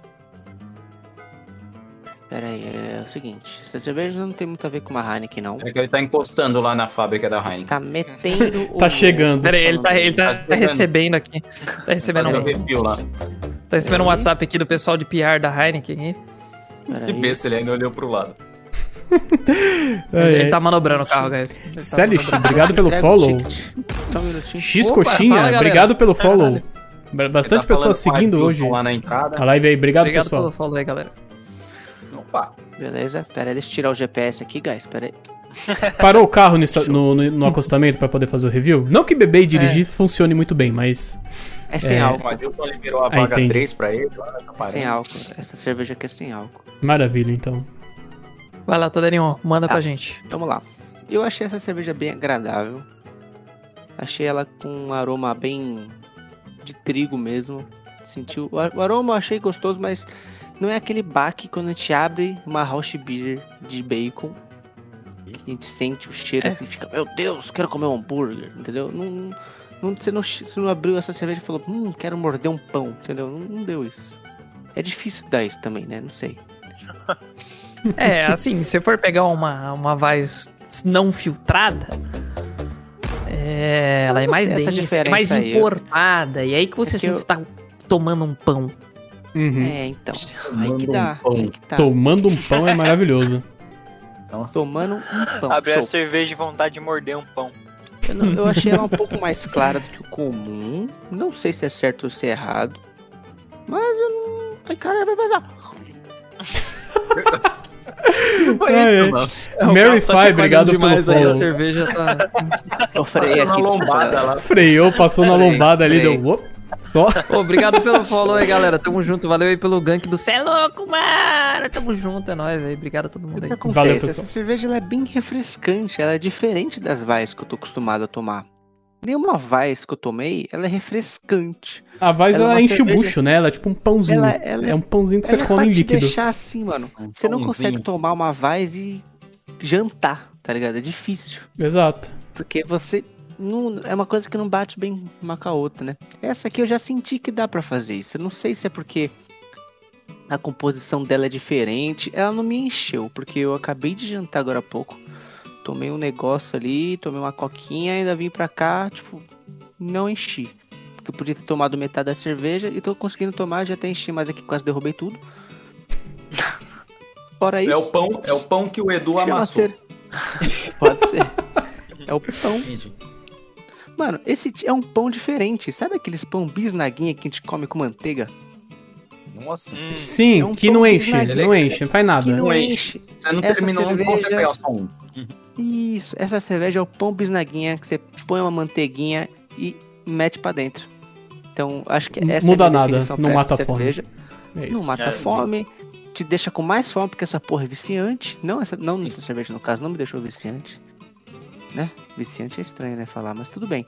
Pera aí, é o seguinte. Essa cerveja não tem muito a ver com uma Heineken, não. É que ele tá encostando lá na fábrica da Você Heineken. tá metendo o... Tá chegando. Pera aí, ele tá, ele tá Tá chegando. recebendo aqui. Tá recebendo, um, lá. tá recebendo um WhatsApp aqui do pessoal de PR da Heineken. Pera Que besta, ele ainda olhou pro lado. É, ele, é. ele tá manobrando o carro, guys. Tá Celish, manobrando. obrigado pelo follow. ticket. Só um minutinho. X Coxinha, obrigado pelo follow. Bastante tá pessoas seguindo hoje lá na entrada. a live aí. Obrigado, Obrigado pessoal. pelo follow aí, galera. Opa. Beleza? Pera aí, deixa eu tirar o GPS aqui, guys. Pera aí. Parou o carro no, no- no- no acostamento pra poder fazer o review? Não que beber e dirigir funcione muito bem, mas. É sem É. O álcool. Adilton liberou a Ah, vaga entendi. 3 pra ele. Lá, tá parando. Sem álcool. Essa cerveja aqui é sem álcool. Maravilha, então. Vai lá, Toderinho, manda Tá. pra gente. Vamos lá. Eu achei essa cerveja bem agradável. Achei ela com um aroma bem de trigo mesmo. Sentiu o aroma eu achei gostoso, mas não é aquele baque quando a gente abre uma Rausch Beer de bacon. Que a gente sente o cheiro É. assim, fica, meu Deus, quero comer um hambúrguer, entendeu? Não, não, você, não, você não abriu essa cerveja e falou, hum, quero morder um pão, entendeu? Não, não deu isso. É difícil dar isso também, né? Não sei. É, assim, se for pegar uma, uma Vaz não filtrada, é, ela é mais densa, é mais aí, eu- encorpada. E aí que você É que sente eu- que você tá tomando um pão. Uhum. É, então. Aí que Tomando um dá. pão. Aí que tá. Tomando um pão é maravilhoso. Nossa. Tomando um pão. Abre a cerveja e vontade de morder um pão. Eu, não- eu achei ela um pouco mais clara do que o comum. Não sei se é certo ou se é errado. Mas eu não. Ai, cara, vai vazar. Ah, é. Mary tá Fai, obrigado pelo aí, a follow. cerveja tá... Eu freio Passou na aqui. lombada lá. Freou, passou na lombada ali, deu. Op, só. Obrigado pelo follow aí, galera. Tamo junto. Valeu aí pelo gank do Cê é louco, mano. Tamo junto, é nóis aí. Obrigado a todo mundo O que aí. acontece? Valeu, pessoal. Essa cerveja ela é bem refrescante. Ela é diferente das vais que eu tô acostumado a tomar. Nenhuma vais que eu tomei, ela é refrescante. A Vaz, Ela é ela, uma enche cerveja- o bucho, né? Ela é tipo um pãozinho. Ela- ela é um pãozinho que você ela é come em líquido. deixar assim, mano. Um Você não consegue tomar uma vais e jantar, tá ligado? É difícil. Exato. Porque você. Não, é uma coisa que não bate bem uma com a outra, né? Essa aqui eu já senti que dá pra fazer isso. Eu não sei se é porque a composição dela é diferente. Ela não me encheu, porque eu acabei de jantar agora há pouco. Tomei um negócio ali, tomei uma coquinha, ainda vim pra cá, tipo, não enchi. Porque eu podia ter tomado metade da cerveja e tô conseguindo tomar, já até enchi, mas aqui quase derrubei tudo. Fora isso. É o pão, é o pão que o Edu amassou. ser- Pode ser. É o pão. Entendi. Mano, esse é um pão diferente. Sabe aqueles pão bisnaguinha que a gente come com manteiga? Nossa. Hum, Sim, É um que não enche, não enche, não faz nada. Que não Não enche. Você não Essa terminou um pão, você cerveja- pega só um. Isso, essa cerveja é o pão bisnaguinha que você põe uma manteiguinha e mete pra dentro. Então, acho que essa muda é a minha nada, não mata a fome. cerveja. É. Não mata É, a fome, te deixa com mais fome porque essa porra é viciante. Não, essa, não nessa cerveja no caso, não me deixou viciante. Né? Viciante é estranho, né, falar, mas tudo bem.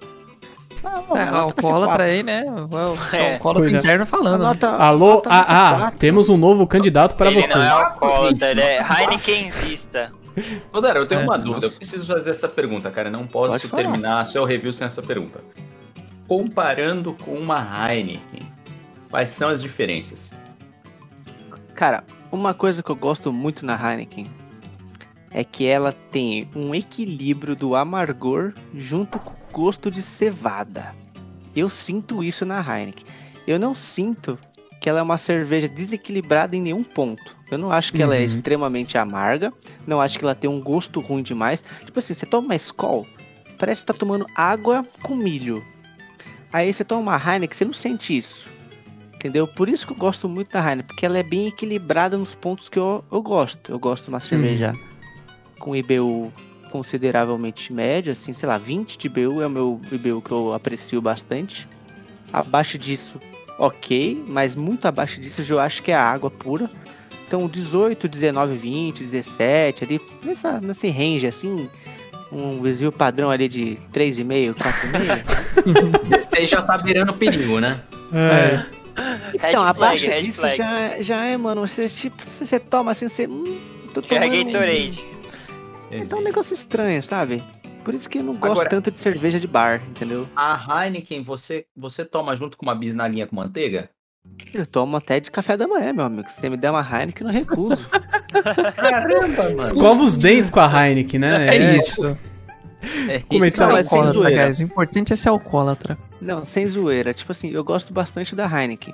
Ah, É, alcoólatra aí, né? O o É. alcoólatra interno falando. né? nota- Alô, nota ah, ah, temos um novo candidato para você. não é alcoólatra, ele é Heinekenzista. Ô, Dara, eu tenho É, uma nossa. dúvida. Eu preciso fazer essa pergunta, cara. Eu não posso Pode falar. terminar seu review sem essa pergunta. Comparando com uma Heineken, quais são as diferenças? Cara, uma coisa que eu gosto muito na Heineken é que ela tem um equilíbrio do amargor junto com o gosto de cevada. Eu sinto isso na Heineken. Eu não sinto que ela é uma cerveja desequilibrada em nenhum ponto. Eu não acho que ela é Uhum. extremamente amarga. Não acho que ela tem um gosto ruim demais. Tipo assim, você toma uma Skol, parece que tá tomando água com milho. Aí você toma uma Heineken, você não sente isso. Entendeu? Por isso que eu gosto muito da Heineken, porque ela é bem equilibrada nos pontos que eu, eu gosto. Eu gosto de uma cerveja com IBU consideravelmente média, assim, sei lá, 20 de IBU é o meu IBU que eu aprecio bastante. Abaixo disso, ok, mas muito abaixo disso eu acho que é água pura. Então 18, 19, 20, 17, ali, nessa, nesse range, assim, um desvio padrão ali de 3,5, 4,5. 16 já tá virando perigo, né? É. Red Então, abaixo flag, disso já, já é, mano, você, tipo, você toma assim, você... Hum, tô Já é tomando Gatorade. Então é um negócio estranho, sabe? Por isso que eu não gosto Agora- tanto de cerveja de bar, entendeu? A Heineken, você, você toma junto com uma bisnaguinha com manteiga? Eu tomo até de café da manhã, meu amigo. Se você me der uma Heineken, eu não recuso. Caramba, mano. Escova os dentes com a Heineken, né? É, isso. É isso Não, mas sem Alcoólatra, zoeira. guys. O importante é ser alcoólatra. Não, sem zoeira. Tipo assim, eu gosto bastante da Heineken.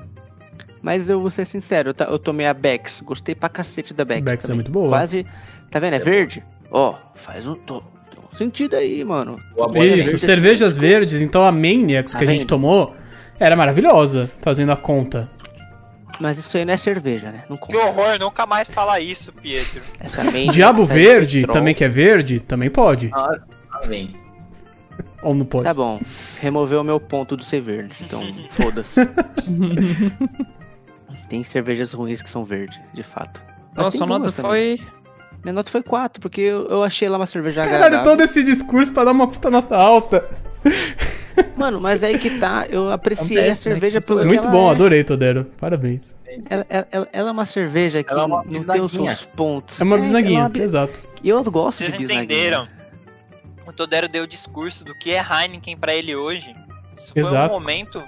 Mas eu vou ser sincero, eu, eu tomei a Bex, gostei pra cacete da Bex. Bex é também. muito boa. Quase. Tá vendo? É verde? Ó, faz um, to- um sentido aí, mano. Isso, verde, cervejas verdes, então a Maniacs Tá que a gente tomou era maravilhosa, fazendo a conta. Mas isso aí não é cerveja, né? Não Que horror, nunca mais fala isso, Pietro. Essa Diabo verde, Petrol. também que é verde, também pode. Ah, vem. Ou não pode? Tá bom. Removeu o meu ponto do ser verde. Então, foda-se. Tem cervejas ruins que são verdes, de fato. Mas Nossa, nota também. foi. Minha nota foi 4, porque eu, eu achei lá uma cerveja Caralho, agradável. todo esse discurso pra dar uma puta nota alta. Mano, mas aí que tá, eu apreciei Acontece, a né? cerveja pelo Muito bom, é. adorei, Todero. Parabéns. Ela, ela- ela é uma cerveja que é uma não tem os seus pontos. É uma ela bisnaguinha, uma bi- exato. E eu gosto Vocês de bisnaguinha. entenderam? O Todero deu o discurso do que é Heineken pra ele hoje. Isso foi Exato. um momento.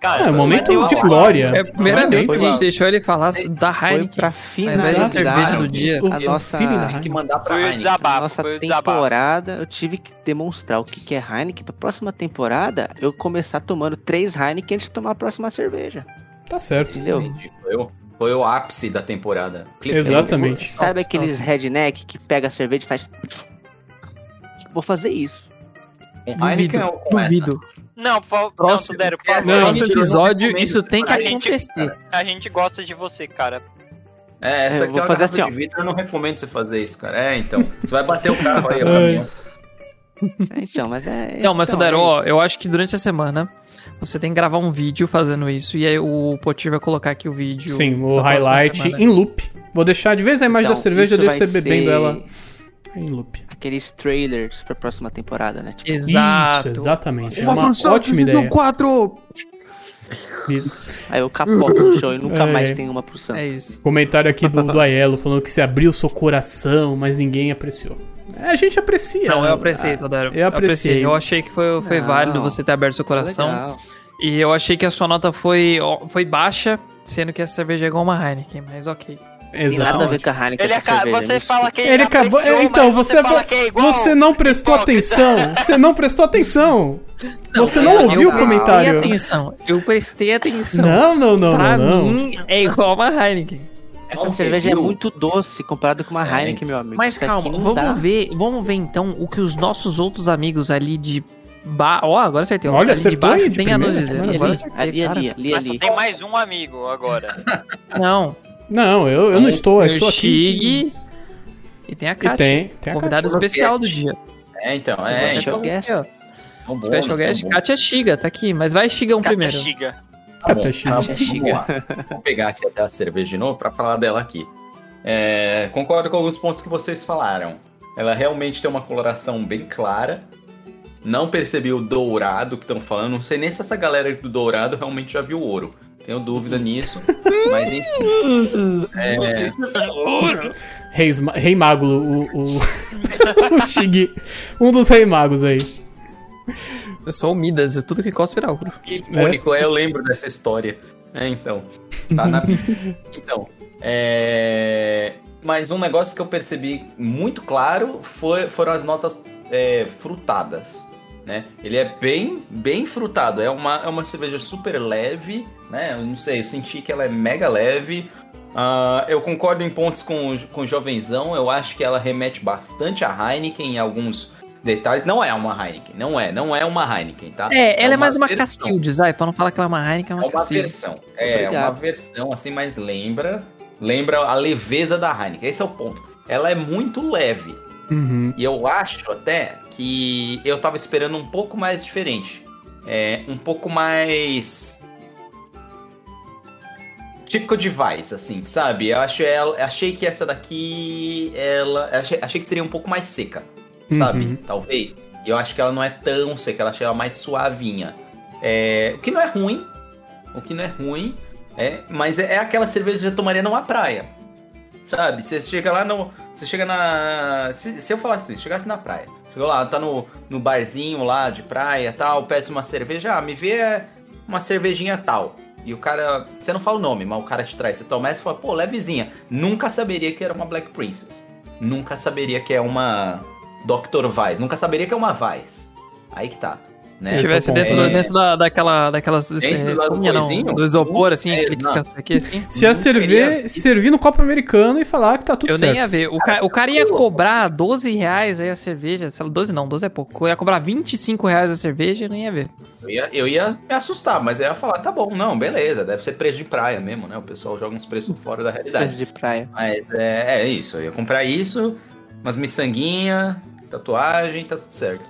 Cara, É, um momento de a- glória. É a primeira Realmente. vez que a gente deixou ele falar da Heineken. pra finalizar da cerveja do dia. O, a nossa- que mandar pra Foi o Heineken. a desabafo, nossa temporada, eu tive que demonstrar o que que é Heineken. Pra próxima temporada, eu começar tomando três Heineken antes de tomar a próxima cerveja. Tá certo. Entendeu? Entendi. Foi o, foi o ápice da temporada. Cliffhanger. Exatamente. Sabe aqueles redneck que pega a cerveja e faz. Vou fazer isso. Duvido, Heineken duvido. Não, por favor, Próximo- Não, a, próximo gente, episódio, isso tem que a gente- acontecer. a gente gosta de você, cara. É, essa É, eu aqui vou é uma fazer garrafa assim, de vidro, eu não recomendo você fazer isso, cara. É, então. Você vai bater o carro aí, o caminhão. É, Então, mas é. Não, mas então, Todero, é ó, eu acho que durante a semana você tem que gravar um vídeo fazendo isso e aí o Potir vai colocar aqui o vídeo. Sim, o highlight em loop. Vou deixar de vez a imagem Então, da cerveja, vai você bebendo ser ela em loop. Aqueles trailers pra próxima temporada, né? Tipo, Exato. Isso, exatamente. É Uma ótima de ideia. 4! Isso. aí eu capoto no show e nunca É. mais tem uma pro Santos. É isso. Comentário aqui do, do Aiello falando que você abriu seu coração, mas ninguém apreciou. É, a gente aprecia. Não, eu né? apreciei, Todero. eu apreciei. Eu achei que foi, foi Não. válido você ter aberto seu coração. Legal. E eu achei que a sua nota foi, foi baixa, sendo que essa cerveja é igual uma Heineken, mas ok. Tem nada a Exatamente. ver com a Heineken. Ele acaba, você fala que Ele acabou. apreciou, é, então, você, que é igual. você não prestou Hipócrita. atenção. Você não prestou atenção. você não eu ouviu o prestei comentário. atenção. Eu prestei atenção. Não, não, não, pra não, não. mim é igual uma Heineken. Essa Não, cerveja é viu? muito doce comparado com uma É, Heineken, meu amigo. Mas Isso calma, vamos dá. ver, vamos ver então o que os nossos outros amigos ali de ba... Ó, agora acertei. Olha, ali de acertou baixo aí de tem a nos primeira, dizer. ali, Agora Ali, acertei, ali, cara. ali, ali, Mas só ali. tem mais um amigo agora. Não, Não, eu, eu não estou. Eu estou aqui. E tem a E Kátia. tem, tem a Convidada Kátia. especial do dia. É, então, é. Special Então, guest. Aqui, ó. tão bom, Special guest. Kátia Shiga, tá aqui. Mas vai Shigão Katia primeiro. Shiga. Tá bom, Kátia tá Shiga. Kátia vamos lá. Vou pegar aqui até a cerveja de novo pra falar dela aqui. É, concordo com alguns pontos que vocês falaram. Ela realmente tem uma coloração bem clara. Não percebi o dourado que estão falando. Não sei nem se essa galera do dourado realmente já viu ouro. Tenho dúvida nisso. mas enfim. É, Reis, Ma- Rei Mago, o, o, o Shig. Um dos Rei Magos aí. Eu sou o Midas, é tudo que encosta vira ouro. icônico, é, eu lembro dessa história. É, então. Tá na. então. É... Mas um negócio que eu percebi muito claro foi, foram as notas é, frutadas. Né? Ele é bem, bem frutado. É uma, é uma cerveja super leve, né? Eu não sei, eu senti que ela é mega leve. Ah, eu concordo em pontos com, o- com o Jovenzão. Eu acho que ela remete bastante a Heineken em alguns detalhes. Não é uma Heineken, não é, não é uma Heineken, tá? É, ela é, mais uma versão. Cacildes, ai, pra não falar que ela é uma Heineken, é É uma uma Cacildes. versão. É, Obrigado. uma versão assim, mas lembra. Lembra a leveza da Heineken. Esse é o ponto. Ela é muito leve. Uhum. E eu acho até que eu tava esperando um pouco mais diferente. É, um pouco mais. Típico de Vice, assim, sabe? Eu acho ela, achei que essa daqui. Ela. Achei, achei que seria um pouco mais seca, sabe? Uhum. Talvez. E eu acho que ela não é tão seca, ela achei ela mais suavinha. É, o que não é ruim. O que não é ruim. É, mas é, é aquela cerveja que você tomaria numa praia. Sabe? Você chega lá no. Você chega na. Se, se eu falasse assim, chegasse na praia. Chegou lá, tá no, no barzinho lá de praia tal, peça uma cerveja, ah, me vê uma cervejinha tal. E o cara. Você não fala o nome, mas o cara te traz. Você toma essa e fala, pô, levezinha. Nunca saberia que era uma Black Princess. Nunca saberia que é uma Dr. Vice. Nunca saberia que é uma Vice. Aí que tá. Né? Se tivesse É, dentro, é- dentro da, daquela, daquelas. Dentro é, do não, do isopor, assim, É, aquele aqui assim. Se ia Não servir, queria- servir no copo americano e falar que tá tudo Eu certo. nem ia ver. O, ca- o cara ia cobrar 12 reais aí a cerveja. Sei lá, 12 não, 12 é pouco. Eu ia cobrar 25 reais a cerveja, eu nem ia ver. Eu ia, eu ia me assustar, mas eu ia falar, tá bom, não, beleza, deve ser preço de praia mesmo, né? O pessoal joga uns preços fora da realidade. Coisa de praia. Mas é, é isso, eu ia comprar isso, umas miçanguinha, tatuagem, tá tudo certo.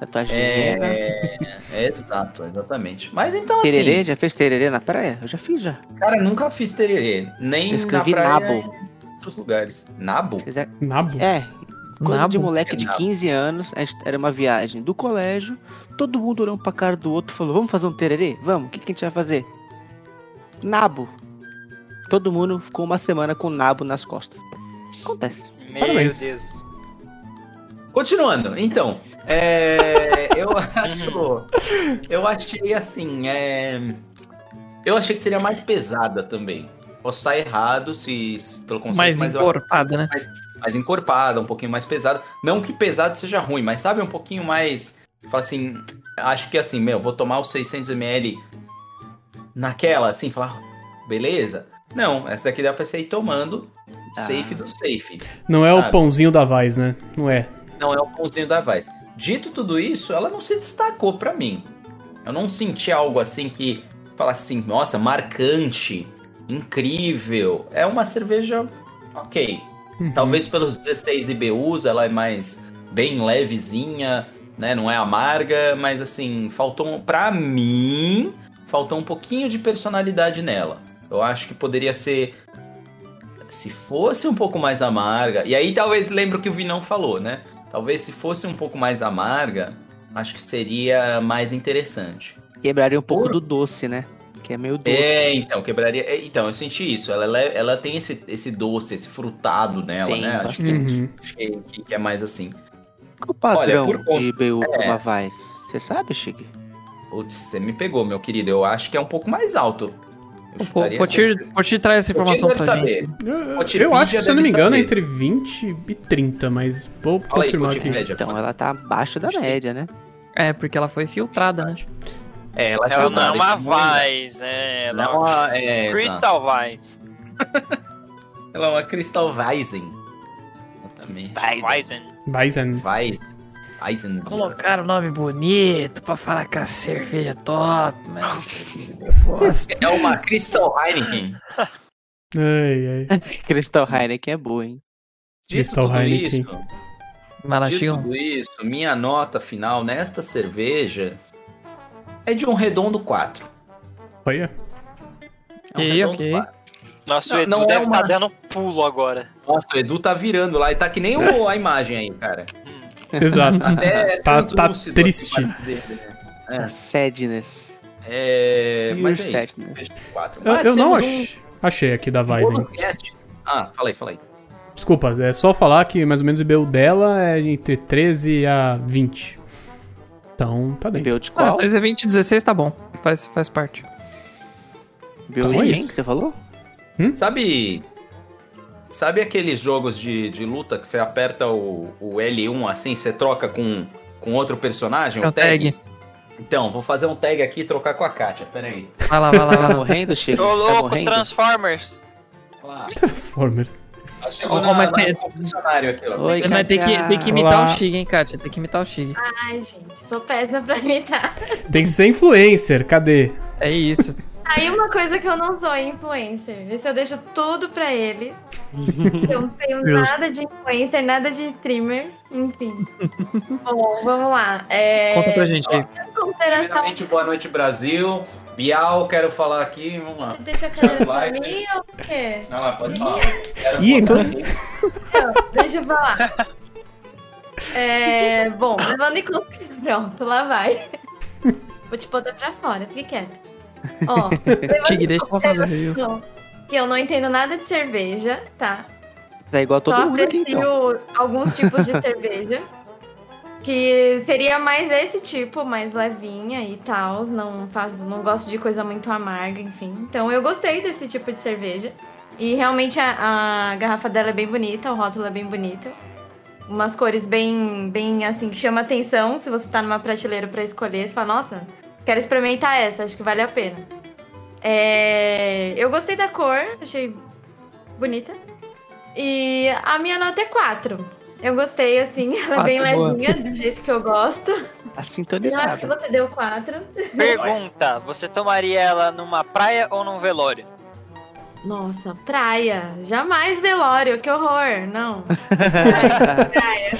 Tatuagem de rena. É, é, exato, exatamente. Mas então Tererê, assim, já fez tererê na praia? Eu já fiz já. cara, nunca fiz tererê, nem Eu na escrevi praia, nabo. em outros lugares. Nabo? Se quiser- Nabo? É, coisa Nabo? de moleque É de nabo. 15 anos, era uma viagem do colégio, todo mundo olhou um pra cara do outro e falou, vamos fazer um tererê? Vamos, o que, que a gente vai fazer? Nabo. Todo mundo ficou uma semana com nabo nas costas. Acontece. Meu Parabéns. Deus. Continuando, então, é, eu acho, eu achei assim, é, eu achei que seria mais pesada também. Posso estar errado se se- pelo conceito, Mais mas eu encorpada, né? mais encorpada, um pouquinho mais pesada. Não que pesado seja ruim, mas sabe um pouquinho mais. Fala assim, acho que assim, meu, vou tomar os 600ml naquela, assim, falar, beleza? Não, essa daqui dá pra você ir tomando Ah. safe do safe. Não é o Sabe? pãozinho da Vaz, né? Não é. Não é o pãozinho da Vice. Dito tudo isso, ela não se destacou pra mim. Eu não senti algo assim que fala assim, nossa, marcante, incrível. É uma cerveja ok. Uhum. Talvez pelos 16 IBUs ela é mais bem levezinha, né? Não é amarga, mas assim, faltou pra mim, faltou um pouquinho de personalidade nela. Eu acho que poderia ser se fosse um pouco mais amarga. E aí talvez lembra o que o Vinão falou, né? Talvez se fosse um pouco mais amarga, acho que seria mais interessante. Quebraria um pouco Por- do doce, né? Que é meio doce. É, então, quebraria. é, Então, eu senti isso. Ela, ela, ela tem esse, esse doce, esse frutado nela, Tem né? Acho que. Uhum. acho que, que- que é mais assim. Qual o padrão Olha, por conta- de IBU é. Vaz? Você sabe, Chig? Putz, você me pegou, meu querido. Eu acho que é um pouco mais alto. O Potir, traz essa informação pra saber. gente. Eu, Potir eu acho que, se eu não me engano, é entre 20 e 30, mas vou Fala aí, confirmar Potir aqui. Média. Então ela tá abaixo da média, né? É, porque ela foi filtrada, né? É, ela, é Ela não é uma muito- Vice, é. Ela Ela é uma. É, exato. Crystal Vice. Ela é uma Crystal Weizen. Exatamente. Weizen. Weizen. Weizen. Weizen. Colocaram o nome bonito pra falar que a cerveja é top, mas cerveja gosto. É uma Crystal Heineken. Ai, ai. Crystal Heineken é boa, hein? Dito Crystal Heineken. isso, Mas ela dito um- isso, minha nota final nesta cerveja é de um redondo 4. Olha. É um Ok, redondo ok. 4. Nossa, Não, o Edu não é deve estar uma- dando pulo agora. Nossa, o Edu tá virando lá e tá que nem o- a imagem aí, cara. Exato. É, Tá- tá triste. dele, né? É. A Sadness. É, mas é isso. sadness. quatro. Eu, eu não temos um ach... achei aqui da bônus cast. Ah, fala aí. Desculpa, é só falar que mais ou menos o IBU dela é entre 13 a 20. Então, tá dentro. IBU de Ah, qual? 13 a 20, 16 tá bom. Faz, faz parte. IBU Então de é quem isso. que você falou? Sabe. Sabe aqueles jogos de, de luta que você aperta o, o L1 assim, você troca com, com outro personagem? É o tag. Então, vou fazer um tag aqui e trocar com a Kátia, peraí. Vai lá, vai lá, vai Tá lá. morrendo, Chico? Ô, Tá louco, morrendo? Transformers. Lá. Transformers. Chegou Ô, na, mas na- tem- aqui, ó. Oi, Você vai ter que, ter que imitar Olá. o Shig, hein, Kátia? Tem que imitar o Shig. Ai, gente, sou péssima pra imitar. Tem que ser influencer, cadê? É isso. Aí uma coisa que eu não sou é influencer. Esse eu deixo tudo pra ele. Eu não tenho nada de influencer, nada de streamer. Enfim. Bom, vamos lá. É... Conta pra gente aí. Consideração. Boa noite, Brasil. Bial, quero falar aqui. Vamos lá. Deixa a cadeira pra mim ou o quê? Vai lá, pode falar. Quero Ih, então-. Não, deixa eu falar. É, bom, levando em conta. Pronto, lá vai. Vou te botar pra fora, fique quieto. Ó, Tig, deixa eu fazer o review. que eu não entendo nada de cerveja, tá? É igual todo Só mundo aqui, aprecio então. alguns tipos de cerveja. Que seria mais esse tipo, mais levinha e tal. Não faço, não gosto de coisa muito amarga, enfim. Então eu gostei desse tipo de cerveja. E realmente a, a garrafa dela é bem bonita, o rótulo é bem bonito. Umas cores bem, bem assim, que chama atenção. Se você tá numa prateleira pra escolher, você fala, nossa, quero experimentar essa, acho que vale a pena. É, eu gostei da cor, achei bonita. E a minha nota é 4. Eu gostei, assim, ela é bem boa. levinha, do jeito que eu gosto. Tá Eu acho que você deu 4. Pergunta: você tomaria ela numa praia ou num velório? Nossa, praia. Jamais velório, que horror. Não. Praia, praia.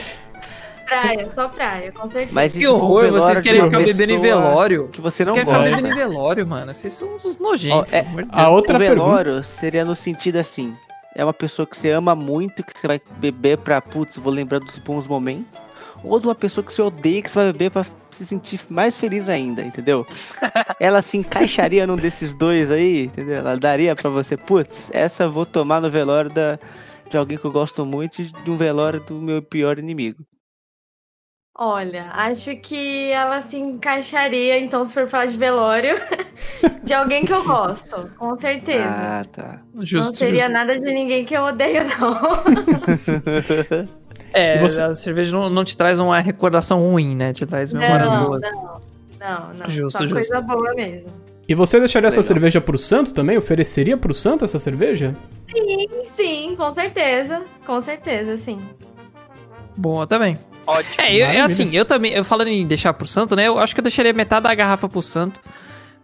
Praia, só praia, com certeza. Mas Que horror, vocês querem ficar bebendo em velório. Que você Vocês não querem ficar bebendo em velório, mano. Vocês são uns nojentos. Ó, é- A outra o pergunta. velório seria no sentido assim: é uma pessoa que você ama muito, que você vai beber pra, putz, vou lembrar dos bons momentos. Ou de uma pessoa que você odeia, que você vai beber pra se sentir mais feliz ainda, entendeu? Ela se encaixaria num desses dois aí, entendeu? Ela daria pra você, putz, essa eu vou tomar no velório da, de alguém que eu gosto muito e de um velório do meu pior inimigo. Olha, acho que ela se encaixaria, então, se for falar de velório, de alguém que eu gosto, com certeza. Ah, tá. Justo, não seria justo. nada de ninguém que eu odeio, não. É, você- a cerveja não, não te traz uma recordação ruim, né? Te traz memórias Não, boas. não, não, não. Justo, Só justo. coisa boa mesmo. E você deixaria essa Legal. cerveja pro santo também? Ofereceria pro santo essa cerveja? Sim, com certeza. Com certeza, sim. Boa também. Ótimo. É, eu, é assim, eu também, eu falando em deixar pro santo, né? Eu acho que eu deixaria metade da garrafa pro santo.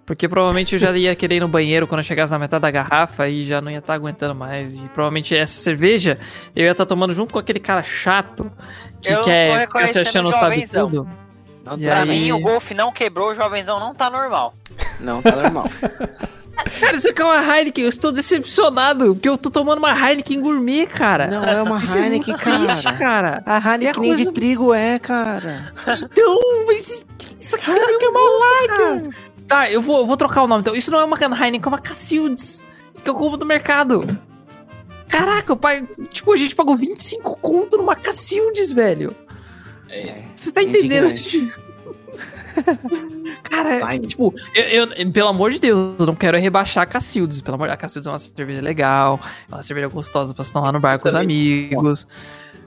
Porque provavelmente eu já ia querer ir no banheiro quando eu chegasse na metade da garrafa e já não ia estar aguentando mais. E provavelmente essa cerveja eu ia estar tomando junto com aquele cara chato que Eu quer ficar se achando o sabe tudo. Não tá, Pra aí- mim, o Golf não quebrou, o jovenzão não tá normal. não tá normal. Cara, isso aqui é uma Heineken, eu estou decepcionado, porque eu tô tomando uma Heineken gourmet, cara. Não é uma Isso é Heineken, muito triste, cara. cara. A Heineken É a nem de coisa- trigo é, cara. Então, mas isso aqui é meio bosta, cara. Tá, eu vou, eu vou trocar o nome. Então, isso não é uma Heineken, é uma Cacildes, que eu compro no mercado. Caraca, eu pago, tipo, a gente pagou 25 conto numa Cacildes, velho. É isso. Você tá entendendo? Cara, Sign. tipo, eu, eu- pelo amor de Deus, eu não quero rebaixar a Cacildes. Pelo amor de Deus, a Cacildes é uma cerveja legal, é uma cerveja gostosa pra se tomar no bar com os amigos.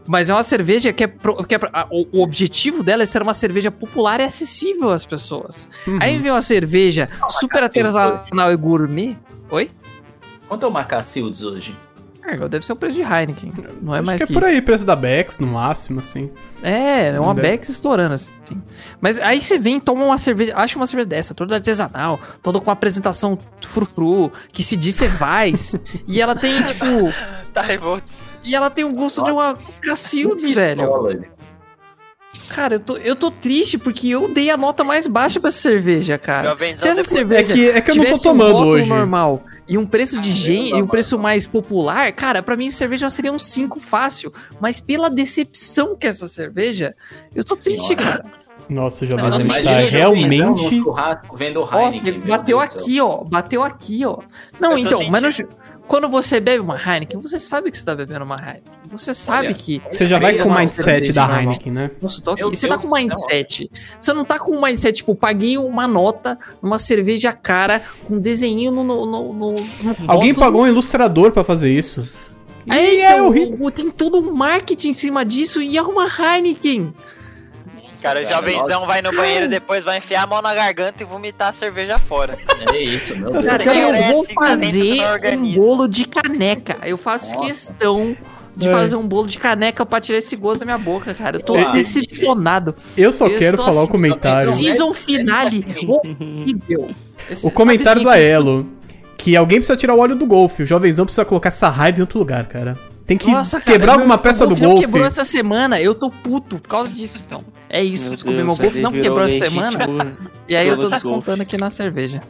Mas é uma cerveja que é. pro- que é pra- a- o, o objetivo dela é ser uma cerveja popular e acessível às pessoas. Uhum. Aí vem uma cerveja super artesanal e gourmet. Oi? Quanto é uma Cacildes hoje? É, deve ser o preço de Heineken. Não é Acho mais que é que por isso. aí, preço da Bex, no máximo, assim. É, é uma deve- Bex estourando, assim. Mas aí você vem e toma uma cerveja, acha uma cerveja dessa, toda artesanal, toda com uma apresentação frufru, que se diz Cevais, e ela tem, tipo, Tá revoltos. e ela tem o gosto de uma Cacildes, velho. Pistola. Cara, eu tô, eu tô triste porque eu dei a nota mais baixa pra essa cerveja, cara. Se essa É cerveja que, é que eu não tô um tomando rótulo hoje. normal e um preço de Ah, gen eu e um preço mais popular, cara, pra mim cerveja seria um 5 fácil. Mas pela decepção que é essa cerveja, eu tô triste, Senhora. cara. Nossa, jovem, Nossa, tá o jovenzão realmente. vendo Ó, Heineken. meu bateu aqui, ó. Bateu aqui, ó. Não, então, mas no-. Quando você bebe uma Heineken, você sabe que você tá bebendo uma Heineken. Você sabe Olha, que. Você já vai com o mindset da. Heineken, né? Nossa, tô aqui. Meu Você tá Deus com do céu. mindset. Você não tá com um mindset, tipo, paguei uma nota numa cerveja cara com um desenho no. no, no, no- Alguém rótulo. pagou um ilustrador pra fazer isso. É, E é então, horrível. o- tem todo um marketing em cima disso e é uma Heineken. Cara, o jovenzão vai no banheiro depois vai enfiar a mão na garganta e vomitar a cerveja fora. É isso, meu Deus. Cara, eu vou fazer um bolo de caneca. Eu faço Nossa. questão de É. fazer um bolo de caneca pra tirar esse gosto da minha boca, cara. Eu tô Ah. decepcionado. Eu só Eu quero falar o assim, comentário. Não, Season é- finale horrível. O comentário do Aelo. Que alguém precisa tirar o óleo do golfe. O jovenzão precisa colocar essa raiva em outro lugar, cara. Tem que Nossa, cara, quebrar alguma meu peça do golfe não golfe. quebrou essa semana, eu tô puto por causa disso, então. É isso, Meu desculpa, Deus, meu golfe não quebrou essa semana. E aí eu tô descontando aqui na cerveja.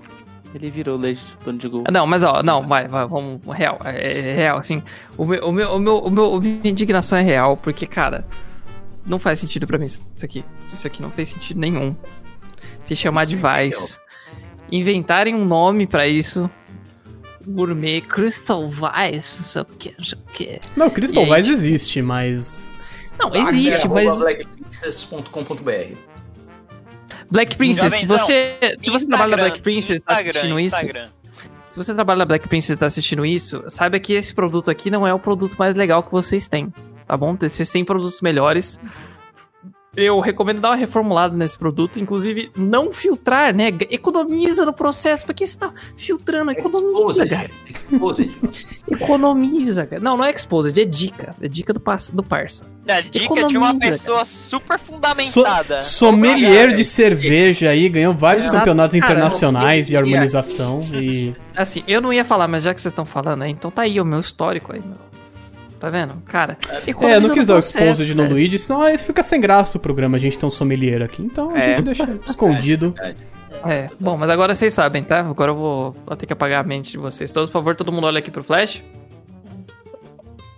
Ele virou legítimo de gol. Não, mas ó, não, vai, vai, vamos, real, é, é real, assim, o meu, o meu, o meu, o meu, a minha indignação é real, porque, cara, não faz sentido pra mim isso aqui, isso aqui não fez sentido nenhum, se chamar de Vice, inventarem um nome pra isso, gourmet, Crystal Vice, não sei o que, não sei o que, Não, Crystal aí, Vice existe, mas. não, existe, mas blackprincess.com.br. Black Princess, se Jovenzão, você, se você trabalha na Black Princess e tá Instagram, assistindo isso, Instagram. Se você trabalha na Black Princess e tá assistindo isso, saiba que esse produto aqui não é o produto mais legal que vocês têm, tá bom? Vocês têm produtos melhores. Eu recomendo dar uma reformulada nesse produto, inclusive não filtrar, né? Economiza no processo, porque você tá filtrando, economiza, Exposed, cara. exposed. Economiza, cara. Não, não é exposed, é dica. É dica do, parça- do parça. A dica de uma Economiza, pessoa super fundamentada. So- sommelier Cara, de cerveja aí, ganhou vários Exato. campeonatos Cara, internacionais de harmonização e. Assim, eu não ia falar, mas já que vocês estão falando aí, então tá aí o meu histórico aí, meu. Tá vendo? Cara, É, eu não quis dar o exposed no cara. Luigi, senão aí fica sem graça o programa, a gente tem um sommelier aqui. Então a É. gente deixa escondido. É, bom, mas agora vocês sabem, tá? Agora eu vou, vou ter que apagar a mente de vocês. Todos, por favor, todo mundo olha aqui pro flash.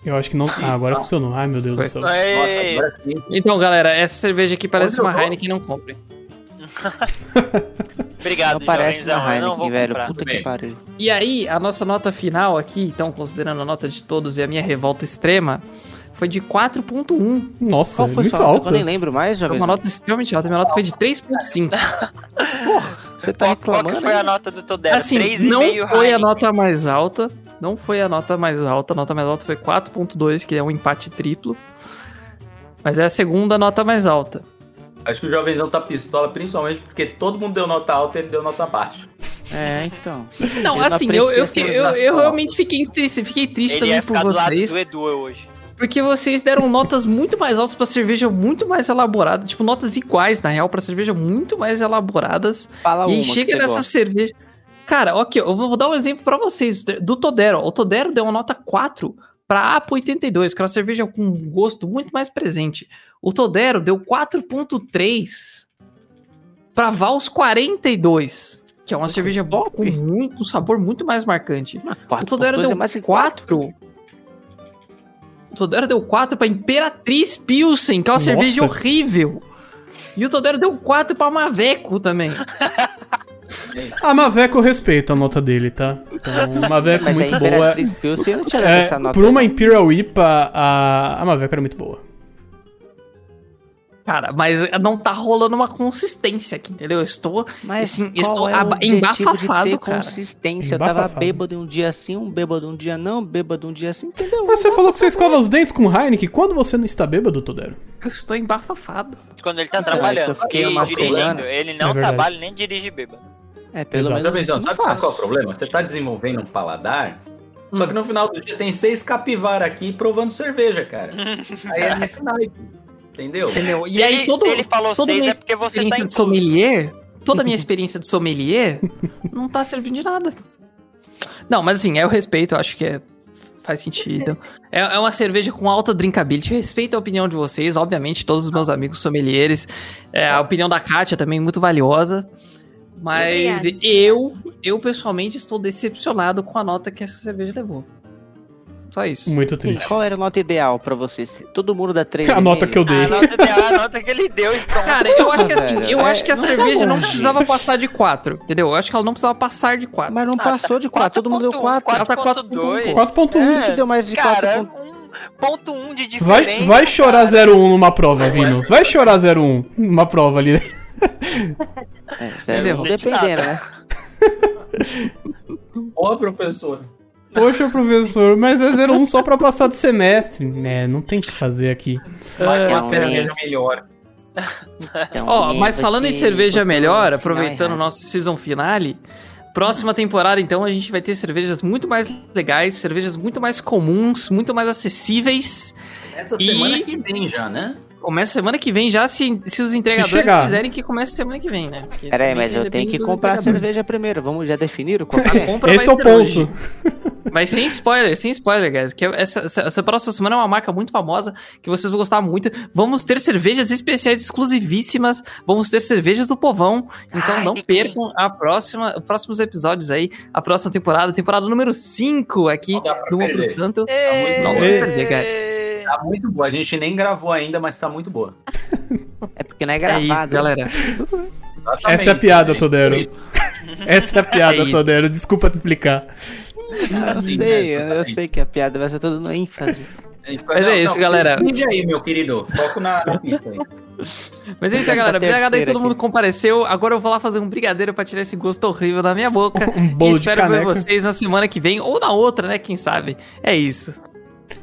Eu acho que não. Ah, agora funcionou. Ai, meu Deus Foi. do céu. Nossa, Ei, agora sim. Então, galera, essa cerveja aqui parece Onde uma vou? Heineken, não compre. obrigado, Não parece jovenzão. uma Eu não vou Heineken, velho. comprar. Puta que pariu. E aí, a nossa nota final aqui, então, considerando a nota de todos e a minha revolta extrema, foi de 4.1. Nossa, Qual é foi muito sua nota? alta. Eu nem lembro mais, jovem. uma nota extremamente alta. Minha nota foi de 3.5. Você tá Qual, qual reclamando? que foi a nota do Todero? Assim, 3,5 não foi a Heineken. nota mais alta. Não foi a nota mais alta. A nota mais alta foi 4.2, que é um empate triplo. Mas é a segunda nota mais alta. Acho que o jovenzão tá pistola, principalmente porque todo mundo deu nota alta e ele deu nota baixa. É, então. Não, Ele não assim, eu, eu, aprecia fiquei- eu, eu realmente fiquei triste, fiquei triste Ele também por ficar do lado vocês, do Edu hoje. porque vocês deram notas muito mais altas pra cerveja muito mais elaborada, tipo, notas iguais, na real, pra cerveja muito mais elaboradas. Fala e chega nessa gosta. cerveja. Cara, ok, eu vou dar um exemplo pra vocês do Todero. O Todero deu uma nota 4 pra APA 82, que é uma cerveja com um gosto muito mais presente. O Todero deu 4.3 pra Vals 42, que é uma cerveja boa com muito um sabor muito mais marcante. Mas O Todero pontos é deu mais que 4. O Todero deu 4 pra Imperatriz Pilsen, que é uma Nossa. cerveja horrível. E o Todero deu 4 pra Maveco também. A Maveco eu respeito a nota dele, tá? Então, Maveco Mas a muito boa. Imperatriz Pilsen não tinha É, essa nota. por uma não. Imperial IPA, a, a Maveco era muito boa. Cara, mas não tá rolando uma consistência aqui, entendeu? Eu estou. Mas assim, qual estou é objetivo embafafado, de ter cara. consistência. Eu tava Embafafado. bêbado um dia assim, um bêbado um dia não, bêbado um dia assim, entendeu? Mas você falou que você escova os dentes com Heineken. Quando você não está bêbado, Todero? Eu estou embafafado. Quando ele tá trabalhando eu fiquei dirigindo. Ele É não verdade. trabalha nem dirige bêbado. É, pelo menos sabe, sabe qual é o problema? Você tá desenvolvendo um paladar, só Hum. que no final do dia tem seis capivara aqui provando cerveja, cara. Aí é nesse naipe. Entendeu? Entendeu? Se ele- se ele falou toda seis, minha é porque você experiência tá sommelier, toda a minha experiência de sommelier não tá servindo de nada. Não, mas assim, eu respeito, eu acho que é, faz sentido. É, é uma cerveja com alta drinkability. Respeito a opinião de vocês, obviamente, todos os meus amigos sommeliers. É, a opinião da Kátia também muito valiosa. Mas Obrigada. eu, eu pessoalmente estou decepcionado com a nota que essa cerveja levou. Só isso. Muito triste. qual era a nota ideal pra você? Todo mundo dá 3 A nota que eu dei. A nota, ideal é a nota que ele deu e pronto. Cara, eu acho que assim, eu é, acho que a não tá cerveja não precisava passar de 4, entendeu? Eu acho que ela não precisava passar de 4. Mas não Ah, tá. passou de 4, todo mundo deu 4. Ela tá 4.2. 4.1. que deu mais de Cara, 4 um ponto um de diferença. Vai, vai chorar cara. 01 numa prova, Vino. Vai chorar 01 numa prova ali. É, dependendo, né? Ó, professor. Poxa, professor, mas é 01 só pra passar do semestre. É, não tem o que fazer aqui. Vai Então, uma cerveja né? melhor. Então, Ó, né, mas falando em cerveja melhor, aproveitando o nosso season finale, próxima temporada então a gente vai ter cervejas muito mais legais, cervejas muito mais comuns, muito mais acessíveis. Essa E- semana que vem já, né? Começa semana que vem já, se, se os entregadores chegar. quiserem que comece semana que vem, né? Porque Pera aí, também mas eu tenho que comprar cerveja primeiro. Vamos já definir o qual que é? compra Esse é o ser ponto. hoje. Vai sem spoiler, sem spoiler, guys. Que essa, essa, essa próxima semana é uma marca muito famosa que vocês vão gostar muito. Vamos ter cervejas especiais exclusivíssimas. Vamos ter cervejas do povão. Então Ai, não que percam a próxima, os próximos episódios aí. A próxima temporada, temporada número 5 aqui do perder. Santo. Não dá pra perder, guys. Tá muito boa. A gente nem gravou ainda, mas tá muito boa. É porque não é É gravado. isso, galera. Exatamente, Essa é a piada. Todero. Essa é a piada, É. Todero. Desculpa te explicar. Eu Sim, sei, né, eu sei que a piada vai ser toda no ênfase. Mas é isso, galera. Vinde aí, meu querido. Foco na, na pista aí. Mas é isso, Tá galera. Obrigado aí, todo mundo aqui. compareceu. Agora eu vou lá fazer um brigadeiro pra tirar esse gosto horrível da minha boca. Um bolo e de espero ver caneca. vocês na semana que vem ou na outra, né? Quem sabe? É isso.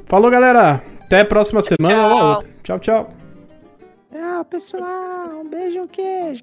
Falou, galera. Até a próxima semana ou Tchau. outra. Tchau, tchau. Tchau, pessoal. Um beijo e um queijo.